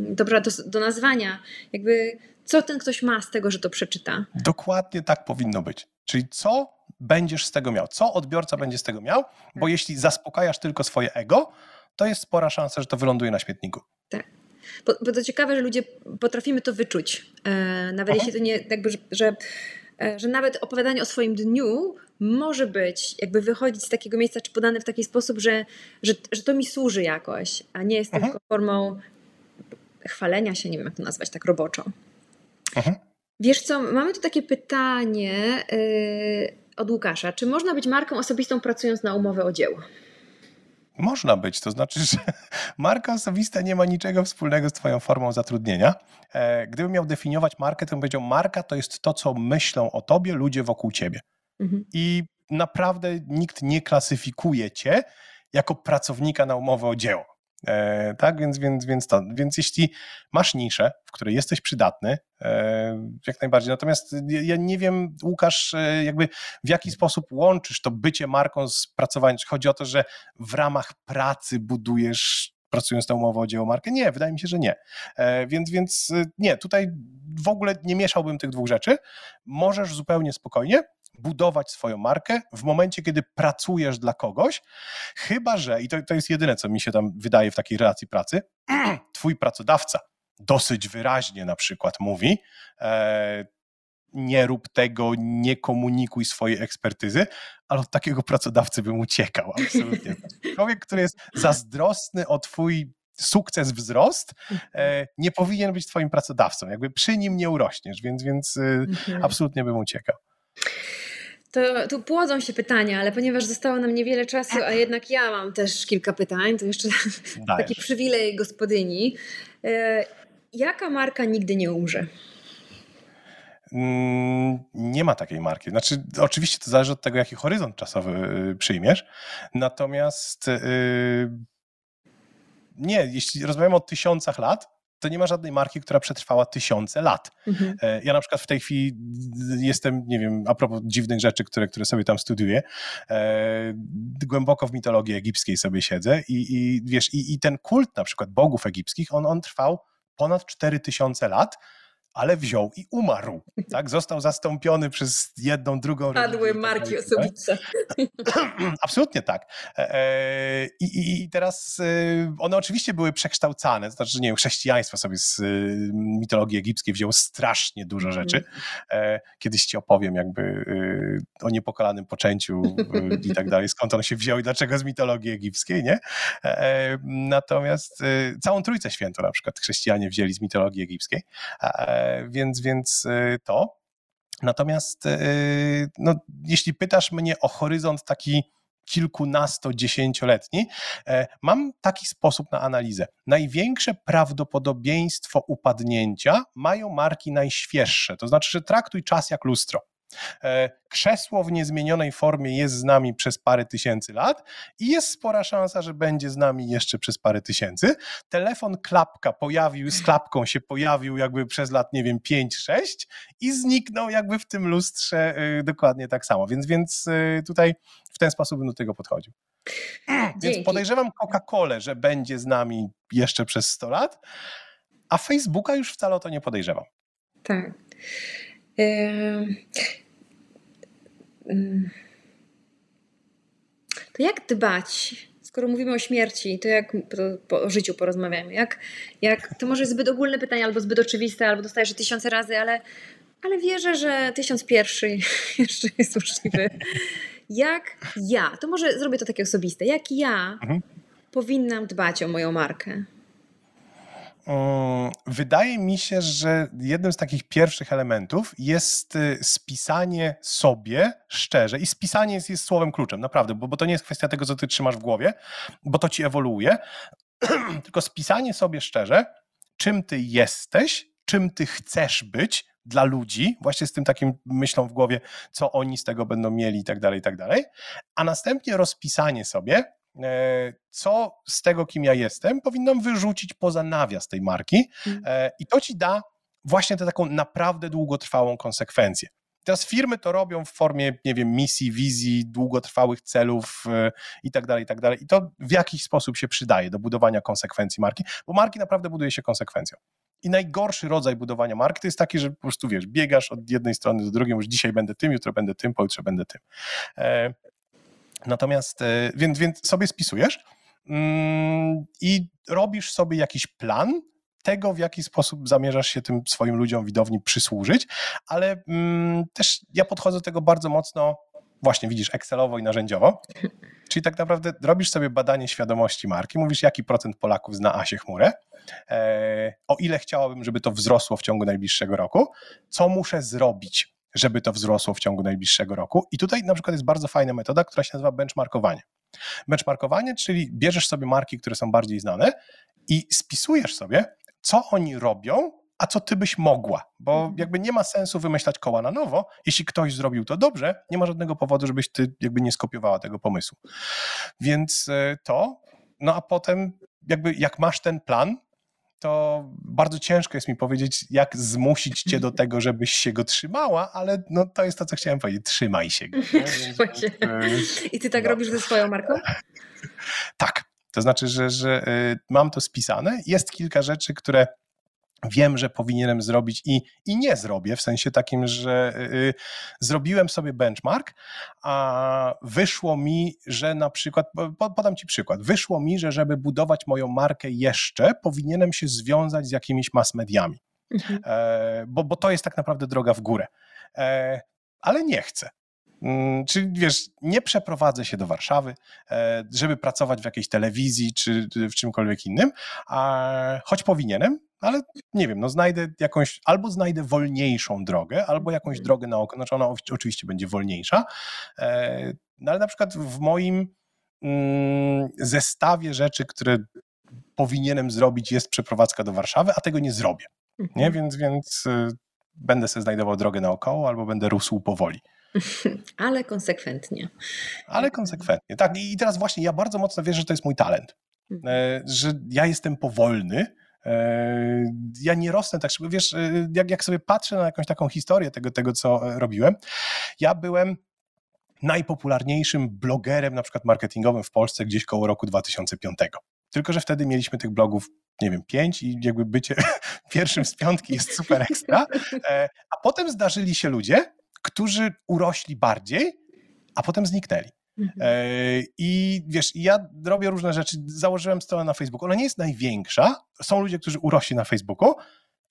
dobra do, do nazwania, jakby co ten ktoś ma z tego, że to przeczyta. Dokładnie tak powinno być. Czyli co będziesz z tego miał? Co odbiorca będzie z tego miał? Bo tak. jeśli zaspokajasz tylko swoje ego, to jest spora szansa, że to wyląduje na śmietniku. Tak. Bo, bo to ciekawe, że ludzie potrafimy to wyczuć. E, nawet Aha. jeśli to nie, jakby, że, że, e, że nawet opowiadanie o swoim dniu może być, jakby wychodzić z takiego miejsca, czy podane w taki sposób, że, że, że to mi służy jakoś, a nie jest Aha. tylko formą chwalenia się, nie wiem jak to nazwać tak roboczo. Aha. Wiesz co, mamy tu takie pytanie yy, od Łukasza. Czy można być marką osobistą pracując na umowę o dzieło? Można być, to znaczy, że marka osobista nie ma niczego wspólnego z Twoją formą zatrudnienia. E, gdybym miał definiować markę, to bym powiedział: Marka to jest to, co myślą o Tobie ludzie wokół Ciebie. Mhm. I naprawdę nikt nie klasyfikuje Cię jako pracownika na umowę o dzieło. E, tak, więc, więc, więc to. Więc jeśli masz niszę, w której jesteś przydatny, e, jak najbardziej. Natomiast ja nie wiem, Łukasz, e, jakby w jaki sposób łączysz to bycie marką z pracowaniem. Czy chodzi o to, że w ramach pracy budujesz pracując na umowę o dzieło markę? Nie, wydaje mi się, że nie. Więc, więc nie, tutaj w ogóle nie mieszałbym tych dwóch rzeczy. Możesz zupełnie spokojnie budować swoją markę w momencie, kiedy pracujesz dla kogoś, chyba że, i to, to jest jedyne, co mi się tam wydaje w takiej relacji pracy, twój pracodawca dosyć wyraźnie na przykład mówi, e, nie rób tego, nie komunikuj swojej ekspertyzy, ale od takiego pracodawcy bym uciekał, absolutnie. Człowiek, który jest zazdrosny o twój sukces, wzrost, e, nie powinien być twoim pracodawcą, jakby przy nim nie urośniesz, więc, więc e, mhm. absolutnie bym uciekał. To tu płodzą się pytania, ale ponieważ zostało nam niewiele czasu, a jednak ja mam też kilka pytań, to jeszcze Dajesz. taki przywilej gospodyni. E, jaka marka nigdy nie umrze? Mm, nie ma takiej marki. Znaczy, oczywiście to zależy od tego, jaki horyzont czasowy y, przyjmiesz. Natomiast yy, nie, jeśli rozmawiamy o tysiącach lat, to nie ma żadnej marki, która przetrwała tysiące lat. Mhm. E, ja na przykład w tej chwili jestem, nie wiem, a propos dziwnych rzeczy, które, które sobie tam studiuję, e, głęboko w mitologii egipskiej sobie siedzę i, i wiesz, i, i ten kult na przykład bogów egipskich, on, on trwał ponad 4000 lat, ale wziął i umarł. Tak? Został zastąpiony przez jedną, drugą Padły tak marki tak? osobiste. Absolutnie tak. E, e, I, I, teraz e, one oczywiście były przekształcane, to znaczy, nie wiem, chrześcijaństwo sobie z mitologii egipskiej wzięło strasznie dużo rzeczy. Mhm. Kiedyś ci opowiem jakby o niepokalanym poczęciu i tak dalej, skąd on się wziął i dlaczego z mitologii egipskiej, nie? Natomiast całą Trójcę Świętą na przykład chrześcijanie wzięli z mitologii egipskiej więc, więc y, to. Natomiast y, no, jeśli pytasz mnie o horyzont taki kilkunasto-dziesięcioletni, e, mam taki sposób na analizę. Największe prawdopodobieństwo upadnięcia mają marki najświeższe, to znaczy, że traktuj czas jak lustro. E, krzesło w niezmienionej formie jest z nami przez parę tysięcy lat i jest spora szansa, że będzie z nami jeszcze przez parę tysięcy. Telefon klapka pojawił, z klapką się pojawił jakby przez lat, nie wiem, 5-6 i zniknął jakby w tym lustrze e, dokładnie tak samo. Więc, więc e, tutaj w ten sposób bym do tego podchodził. Dzięki. Więc podejrzewam Coca-Colę, że będzie z nami jeszcze przez 100 lat, a Facebooka już wcale o to nie podejrzewam. Tak. To jak dbać, skoro mówimy o śmierci, to jak po, o życiu porozmawiamy? Jak, jak, to może jest zbyt ogólne pytanie, albo zbyt oczywiste, albo dostajesz tysiące razy, ale, ale wierzę, że tysiąc pierwszy jeszcze jest uczciwy. Jak ja, to może zrobię to takie osobiste, jak ja mhm. powinnam dbać o moją markę? Wydaje mi się, że jednym z takich pierwszych elementów jest y, spisanie sobie szczerze. I spisanie jest, jest słowem kluczem, naprawdę, bo, bo to nie jest kwestia tego, co ty trzymasz w głowie, bo to ci ewoluuje, tylko spisanie sobie szczerze, czym ty jesteś, czym ty chcesz być dla ludzi, właśnie z tym takim myślą w głowie, co oni z tego będą mieli i tak dalej, i tak dalej, a następnie rozpisanie sobie, co z tego, kim ja jestem, powinnam wyrzucić poza nawias tej marki mhm. e, i to ci da właśnie tę taką naprawdę długotrwałą konsekwencję. Teraz firmy to robią w formie, nie wiem, misji, wizji, długotrwałych celów e, i tak dalej, i tak dalej. I to w jakiś sposób się przydaje do budowania konsekwencji marki, bo marki naprawdę buduje się konsekwencją. I najgorszy rodzaj budowania marki to jest taki, że po prostu wiesz, biegasz od jednej strony do drugiej, mówisz dzisiaj będę tym, jutro będę tym, pojutrze będę tym. Natomiast, e, więc, więc sobie spisujesz. mm, i robisz sobie jakiś plan, tego, w jaki sposób zamierzasz się tym swoim ludziom widowni przysłużyć, ale mm, też ja podchodzę do tego bardzo mocno, właśnie widzisz, Excelowo i narzędziowo. Czyli tak naprawdę robisz sobie badanie świadomości marki, mówisz, jaki procent Polaków zna Asię Chmurę, e, o ile chciałabym, żeby to wzrosło w ciągu najbliższego roku, co muszę zrobić, żeby to wzrosło w ciągu najbliższego roku. I tutaj na przykład jest bardzo fajna metoda, która się nazywa benchmarkowanie. Benchmarkowanie, czyli bierzesz sobie marki, które są bardziej znane i spisujesz sobie, co oni robią, a co ty byś mogła, bo mhm. jakby nie ma sensu wymyślać koła na nowo. Jeśli ktoś zrobił to dobrze, nie ma żadnego powodu, żebyś ty jakby nie skopiowała tego pomysłu. Więc e, to, no a potem jakby jak masz ten plan, to bardzo ciężko jest mi powiedzieć, jak zmusić cię do tego, żebyś się go trzymała, ale no to jest to, co chciałem powiedzieć. Trzymaj się go. E, I ty tak no. robisz ze swoją marką? Tak. To znaczy, że, że e, mam to spisane. Jest kilka rzeczy, które wiem, że powinienem zrobić i, i nie zrobię, w sensie takim, że y, y, zrobiłem sobie benchmark, a wyszło mi, że na przykład, podam Ci przykład, wyszło mi, że żeby budować moją markę jeszcze, powinienem się związać z jakimiś mass mediami, mhm. e, bo, bo to jest tak naprawdę droga w górę. E, ale nie chcę. Mm, czyli wiesz, nie przeprowadzę się do Warszawy, e, żeby pracować w jakiejś telewizji czy w czymkolwiek innym, a choć powinienem, ale nie wiem, no znajdę jakąś, albo znajdę wolniejszą drogę, albo jakąś mhm. drogę na oko, znaczy ona oczywiście będzie wolniejsza, e, no ale na przykład w moim mm, zestawie rzeczy, które powinienem zrobić jest przeprowadzka do Warszawy, a tego nie zrobię, nie? Mhm. Więc, więc y, będę sobie znajdował drogę naokoło albo będę rósł powoli. Ale konsekwentnie. Ale konsekwentnie, tak. I teraz właśnie ja bardzo mocno wierzę, że to jest mój talent. Mhm. E, że ja jestem powolny, e, ja nie rosnę tak szybko. Wiesz, e, jak, jak sobie patrzę na jakąś taką historię tego, tego, co robiłem, ja byłem najpopularniejszym blogerem na przykład marketingowym w Polsce gdzieś koło roku 2005. Tylko, że wtedy mieliśmy tych blogów, nie wiem, pięć i jakby bycie pierwszym z piątki jest super ekstra. A potem zdarzyli się ludzie, którzy urośli bardziej, a potem zniknęli. Mhm. E, I wiesz, ja robię różne rzeczy. Założyłem stronę na Facebooku. Ona nie jest największa. Są ludzie, którzy urośli na Facebooku,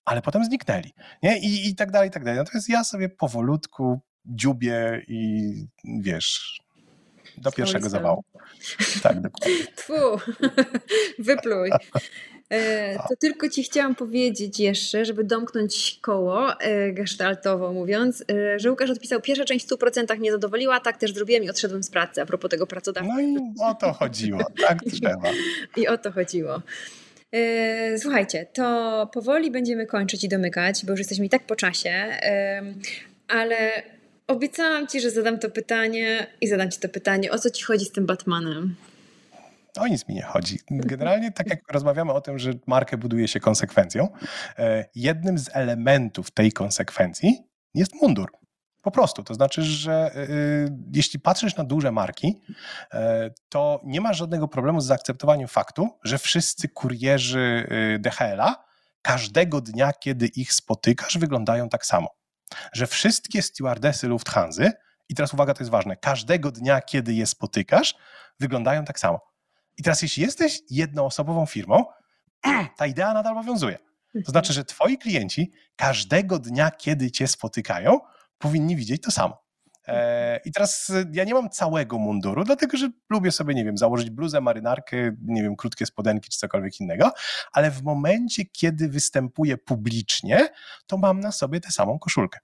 ale potem zniknęli. Nie? I, I tak dalej, i tak dalej. Natomiast ja sobie powolutku dziubię i wiesz, do pierwszego zawału. Tak, dokładnie. Tfu, wypluj. E, to tylko Ci chciałam powiedzieć jeszcze, żeby domknąć koło e, gestaltowo mówiąc, e, że Łukasz odpisał, pierwsza część w 100% nie zadowoliła, tak też zrobiłem i odszedłem z pracy a propos tego pracodawcy. No i o to chodziło, tak trzeba. I o to chodziło. Słuchajcie, to powoli będziemy kończyć i domykać, bo już jesteśmy i tak po czasie, ale obiecałam Ci, że zadam to pytanie i zadam Ci to pytanie, o co Ci chodzi z tym Batmanem? O nic mi nie chodzi. Generalnie, tak jak rozmawiamy o tym, że markę buduje się konsekwencją, e, jednym z elementów tej konsekwencji jest mundur. Po prostu. To znaczy, że y, jeśli patrzysz na duże marki, to nie masz żadnego problemu z zaakceptowaniem faktu, że wszyscy kurierzy DHL-a każdego dnia, kiedy ich spotykasz, wyglądają tak samo. Że wszystkie stewardesy Lufthansa, i teraz uwaga, to jest ważne, każdego dnia, kiedy je spotykasz, wyglądają tak samo. I teraz, jeśli jesteś jednoosobową firmą, ta idea nadal obowiązuje. To znaczy, że twoi klienci każdego dnia, kiedy cię spotykają, powinni widzieć to samo. E. I teraz e, ja nie mam całego munduru, dlatego że lubię sobie, nie wiem, założyć bluzę, marynarkę, nie wiem, krótkie spodenki czy cokolwiek innego, ale w momencie, kiedy występuję publicznie, to mam na sobie tę samą koszulkę.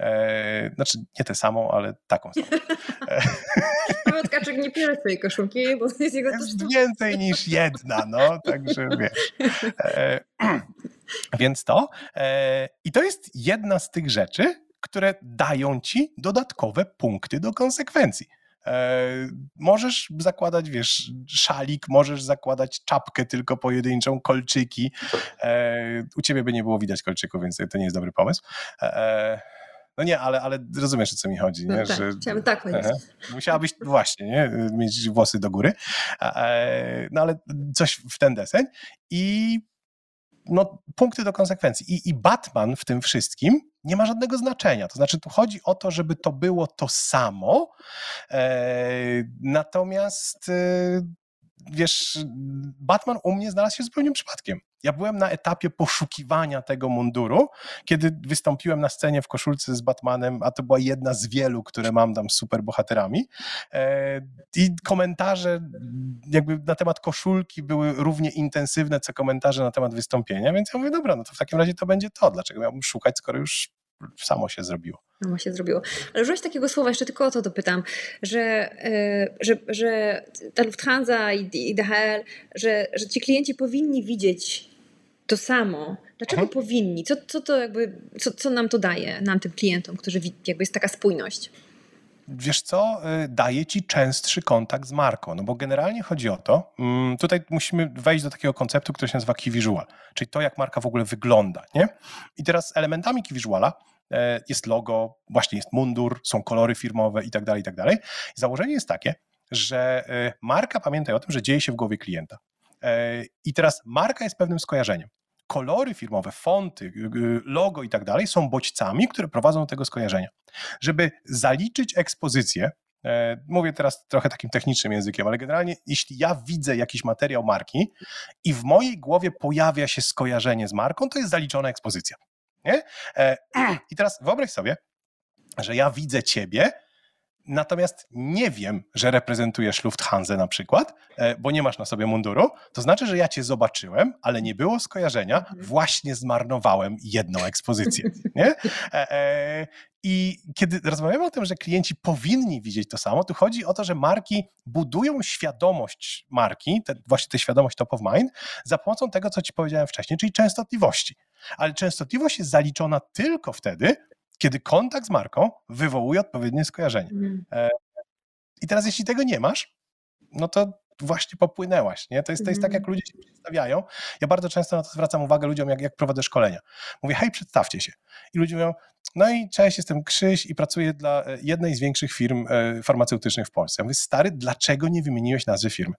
E, znaczy, nie tę samą, ale taką samą. Paweł Tkaczyk nie bierze swojej koszulki, bo jest jego Jest więcej niż jedna, no, także wiesz. E, więc to. E, I to jest jedna z tych rzeczy, które dają ci dodatkowe punkty do konsekwencji. E, możesz zakładać, wiesz, szalik, możesz zakładać czapkę tylko pojedynczą, kolczyki. E, u ciebie by nie było widać kolczyków, więc to nie jest dobry pomysł. No nie, ale, ale rozumiesz, o co mi chodzi. No nie? Tak, że, chciałabym tak powiedzieć. Musiałabyś właśnie nie? mieć włosy do góry, e, no ale coś w ten deseń i no, punkty do konsekwencji. I, I Batman w tym wszystkim nie ma żadnego znaczenia. To znaczy, tu chodzi o to, żeby to było to samo, e, natomiast e, wiesz, Batman u mnie znalazł się zupełnie przypadkiem. Ja byłem na etapie poszukiwania tego munduru, kiedy wystąpiłem na scenie w koszulce z Batmanem, a to była jedna z wielu, które mam tam z superbohaterami. E, I komentarze jakby na temat koszulki były równie intensywne, co komentarze na temat wystąpienia, więc ja mówię, dobra, no to w takim razie to będzie to. Dlaczego miałbym szukać, skoro już samo się zrobiło. Samo się zrobiło. Ale użyłeś takiego słowa, jeszcze tylko o to dopytam, że, yy, że, że ta Lufthansa i, i DHL, że, że ci klienci powinni widzieć to samo. Dlaczego mhm. powinni? Co, co to jakby, co, co nam to daje, nam tym klientom, którzy jakby jest taka spójność? Wiesz co, y, daje ci częstszy kontakt z marką, no bo generalnie chodzi o to, mm, tutaj musimy wejść do takiego konceptu, który się nazywa key visual, czyli to, jak marka w ogóle wygląda, nie? I teraz elementami key visuala e, jest logo, właśnie jest mundur, są kolory firmowe i tak dalej, i tak dalej. Założenie jest takie, że e, marka, pamiętaj o tym, że dzieje się w głowie klienta. E, I teraz marka jest pewnym skojarzeniem kolory firmowe, fonty, y, y, logo i tak dalej są bodźcami, które prowadzą do tego skojarzenia. Żeby zaliczyć ekspozycję, e, mówię teraz trochę takim technicznym językiem, ale generalnie jeśli ja widzę jakiś materiał marki i w mojej głowie pojawia się skojarzenie z marką, to jest zaliczona ekspozycja. Nie? E, I teraz wyobraź sobie, że ja widzę ciebie, natomiast nie wiem, że reprezentujesz Lufthansa na przykład, e, bo nie masz na sobie munduru, to znaczy, że ja cię zobaczyłem, ale nie było skojarzenia, mhm. właśnie zmarnowałem jedną ekspozycję. Nie? E, e, I kiedy rozmawiamy o tym, że klienci powinni widzieć to samo, tu chodzi o to, że marki budują świadomość marki, te, właśnie tę świadomość top of mind, za pomocą tego, co ci powiedziałem wcześniej, czyli częstotliwości. Ale częstotliwość jest zaliczona tylko wtedy, kiedy kontakt z marką wywołuje odpowiednie skojarzenie. Mm. I teraz, jeśli tego nie masz, no to właśnie popłynęłaś. Nie? To, jest, to jest tak, jak mhm. ludzie się przedstawiają. Ja bardzo często na to zwracam uwagę ludziom, jak, jak prowadzę szkolenia. Mówię, hej, przedstawcie się. I ludzie mówią, no i cześć, jestem Krzyś i pracuję dla e, jednej z większych firm e, farmaceutycznych w Polsce. Ja mówię, stary, dlaczego nie wymieniłeś nazwy firmy?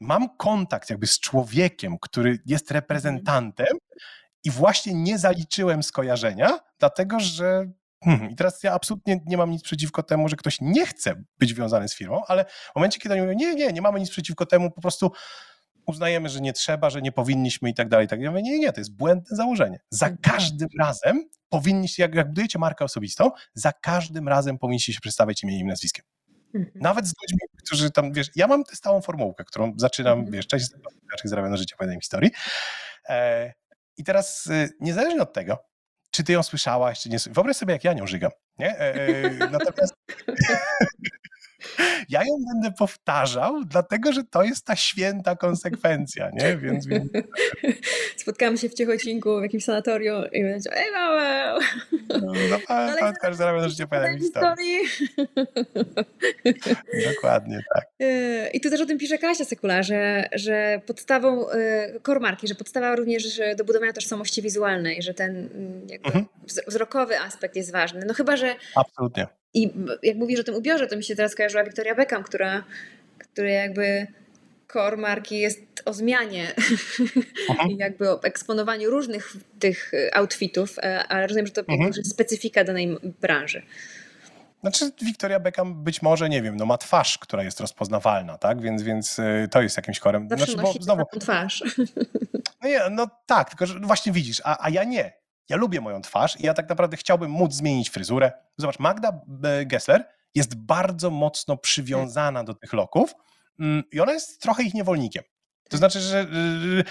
Mam kontakt jakby z człowiekiem, który jest reprezentantem i właśnie nie zaliczyłem skojarzenia, dlatego że Hmm, I teraz ja absolutnie nie mam nic przeciwko temu, że ktoś nie chce być wiązany z firmą, ale w momencie, kiedy oni mówią, nie, nie, nie mamy nic przeciwko temu, po prostu uznajemy, że nie trzeba, że nie powinniśmy i tak dalej. Tak. Ja mówię, nie, nie, to jest błędne założenie. Za mhm. każdym razem powinniście, jak, jak budujecie markę osobistą, za każdym razem powinniście się przedstawiać imieniem i nazwiskiem. Mhm. Nawet z ludźmi, którzy tam, wiesz, ja mam tę stałą formułkę, którą zaczynam, mhm. wiesz, cześć, jestem zarabiam na życie, pamiętam historii. E, I teraz y, niezależnie od tego, czy ty ją słyszałaś, czy nie. Wyobraź sobie, jak ja nią żygam. Nie? E, e, natomiast ja ją będę powtarzał, dlatego że to jest ta święta konsekwencja, nie? Więc, więc... Spotkamy się w Ciechocinku w jakimś sanatorium i będzie ej małe! No, no pamiętasz, zarabia na życie opowiadania historii. Dokładnie tak. E, I tu też o tym pisze Kasia Sekula, że, że podstawą core marki, że podstawa również do budowania tożsamości wizualnej, że ten mm, mhm. wzrokowy aspekt jest ważny. No chyba, że Absolutnie. I jak mówisz o tym ubiorze, to mi się teraz kojarzyła Victoria Beckham, która, która jakby core marki jest o zmianie i jakby o eksponowaniu różnych tych outfitów, ale rozumiem, że to mhm. jest specyfika danej branży. Znaczy, Victoria Beckham być może, nie wiem, no ma twarz, która jest rozpoznawalna, tak? Więc, więc e, to jest jakimś korem. Zawsze znaczy, bo znowu, twarz. No, nie, no tak, tylko że właśnie widzisz, a, a ja nie. Ja lubię moją twarz i ja tak naprawdę chciałbym móc zmienić fryzurę. Zobacz, Magda Gessler jest bardzo mocno przywiązana do tych loków mm, i ona jest trochę ich niewolnikiem. To znaczy, że y,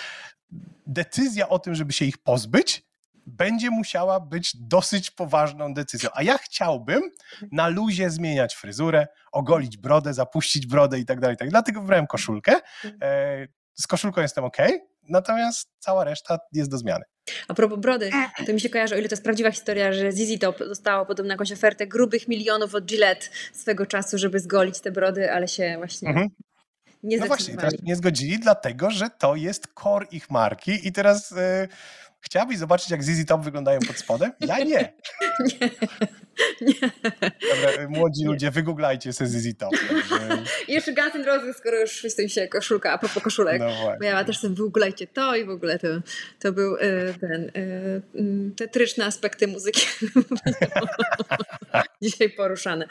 decyzja o tym, żeby się ich pozbyć, będzie musiała być dosyć poważną decyzją. A ja chciałbym na luzie zmieniać fryzurę, ogolić brodę, zapuścić brodę i tak dalej. Tak. Dlatego wybrałem koszulkę. E, z koszulką jestem ok, natomiast cała reszta jest do zmiany. A propos brody, to mi się kojarzy, o ile to jest prawdziwa historia, że ZZ Top dostało podobno jakąś ofertę grubych milionów od Gillette swego czasu, żeby zgolić te brody, ale się właśnie mhm. nie No właśnie, teraz nie zgodzili, dlatego że to jest core ich marki i teraz... Yy Chciałabyś zobaczyć, jak ZZ Top wyglądają pod spodem? Ja nie. nie. nie. Dobra, młodzi nie. ludzie, wygooglajcie sobie ZZ Top. I jeszcze Guns N' Roses, skoro już jest się koszulka, a propos koszulek. No Bo ja też sobie wygooglajcie to i w ogóle to, to był y, ten y, tetryczne aspekty muzyki dzisiaj poruszane.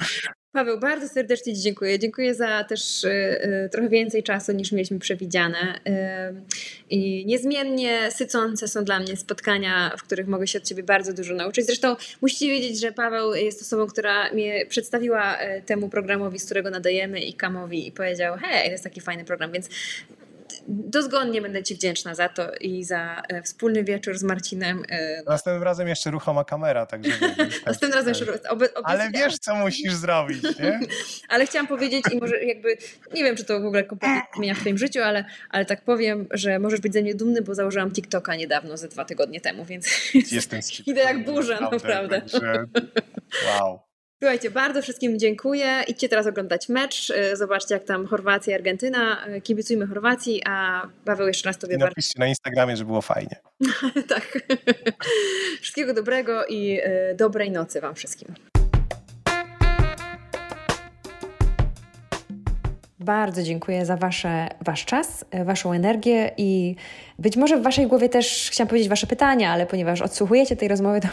Paweł, bardzo serdecznie Ci dziękuję. Dziękuję za też y, y, trochę więcej czasu niż mieliśmy przewidziane. Y, I niezmiennie sycące są dla mnie spotkania, w których mogę się od Ciebie bardzo dużo nauczyć. Zresztą musicie wiedzieć, że Paweł jest osobą, która mnie przedstawiła temu programowi, z którego nadajemy i Kamowi i powiedział, hej, to jest taki fajny program, więc dozgodnie będę Ci wdzięczna za to i za e, wspólny wieczór z Marcinem. E, Następnym razem jeszcze ruchoma kamera, także tak, Następnym razem jeszcze oby, Ale wiesz, co musisz zrobić, nie? ale chciałam powiedzieć i może jakby, nie wiem, czy to w ogóle kompletnie zmienia w Twoim życiu, ale, ale tak powiem, że możesz być ze mnie dumny, bo założyłam TikToka niedawno, ze dwa tygodnie temu, więc Jestem idę jak burza, naprawdę. naprawdę. Wow. Słuchajcie, bardzo wszystkim dziękuję. Idźcie teraz oglądać mecz. E, zobaczcie, jak tam Chorwacja i Argentyna. E, kibicujmy Chorwacji, a Paweł jeszcze raz Tobie I napiszcie na Instagramie, że było fajnie. tak. Wszystkiego dobrego i e, dobrej nocy Wam wszystkim. Bardzo dziękuję za wasze, Wasz czas, e, Waszą energię i być może w Waszej głowie też chciałam powiedzieć Wasze pytania, ale ponieważ odsłuchujecie tej rozmowy, to,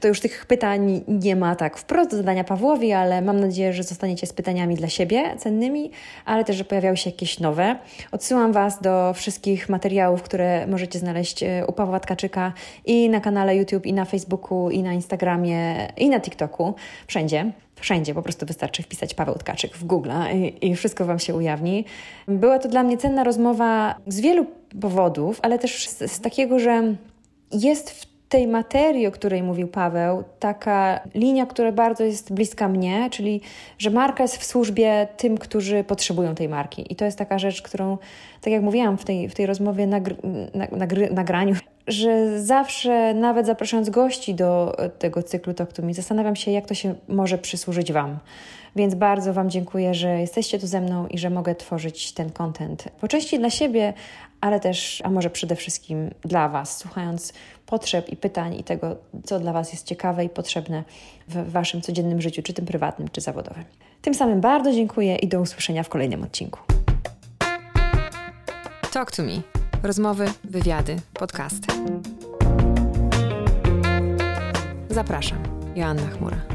to już tych pytań nie ma tak wprost do zadania Pawłowi, ale mam nadzieję, że zostaniecie z pytaniami dla siebie cennymi, ale też, że pojawiały się jakieś nowe. Odsyłam Was do wszystkich materiałów, które możecie znaleźć e, u Pawła Tkaczyka i na kanale YouTube, i na Facebooku, i na Instagramie, i na TikToku, wszędzie. Wszędzie po prostu wystarczy wpisać Paweł Tkaczyk w Google i, i wszystko Wam się ujawni. Była to dla mnie cenna rozmowa z wielu powodów, ale też z, z takiego, że jest w tej materii, o której mówił Paweł, taka linia, która bardzo jest bliska mnie, czyli że marka jest w służbie tym, którzy potrzebują tej marki. I to jest taka rzecz, którą, tak jak mówiłam w tej, w tej rozmowie, nagry, nagry, nagraniu, że zawsze, nawet zapraszając gości do tego cyklu Talk to Me, zastanawiam się, jak to się może przysłużyć Wam. Więc bardzo Wam dziękuję, że jesteście tu ze mną i że mogę tworzyć ten content po części dla siebie, ale też, a może przede wszystkim dla Was, słuchając potrzeb i pytań i tego, co dla Was jest ciekawe i potrzebne w Waszym codziennym życiu, czy tym prywatnym, czy zawodowym. Tym samym bardzo dziękuję i do usłyszenia w kolejnym odcinku. Talk to me. Rozmowy, wywiady, podcasty. Zapraszam. Joanna Chmura.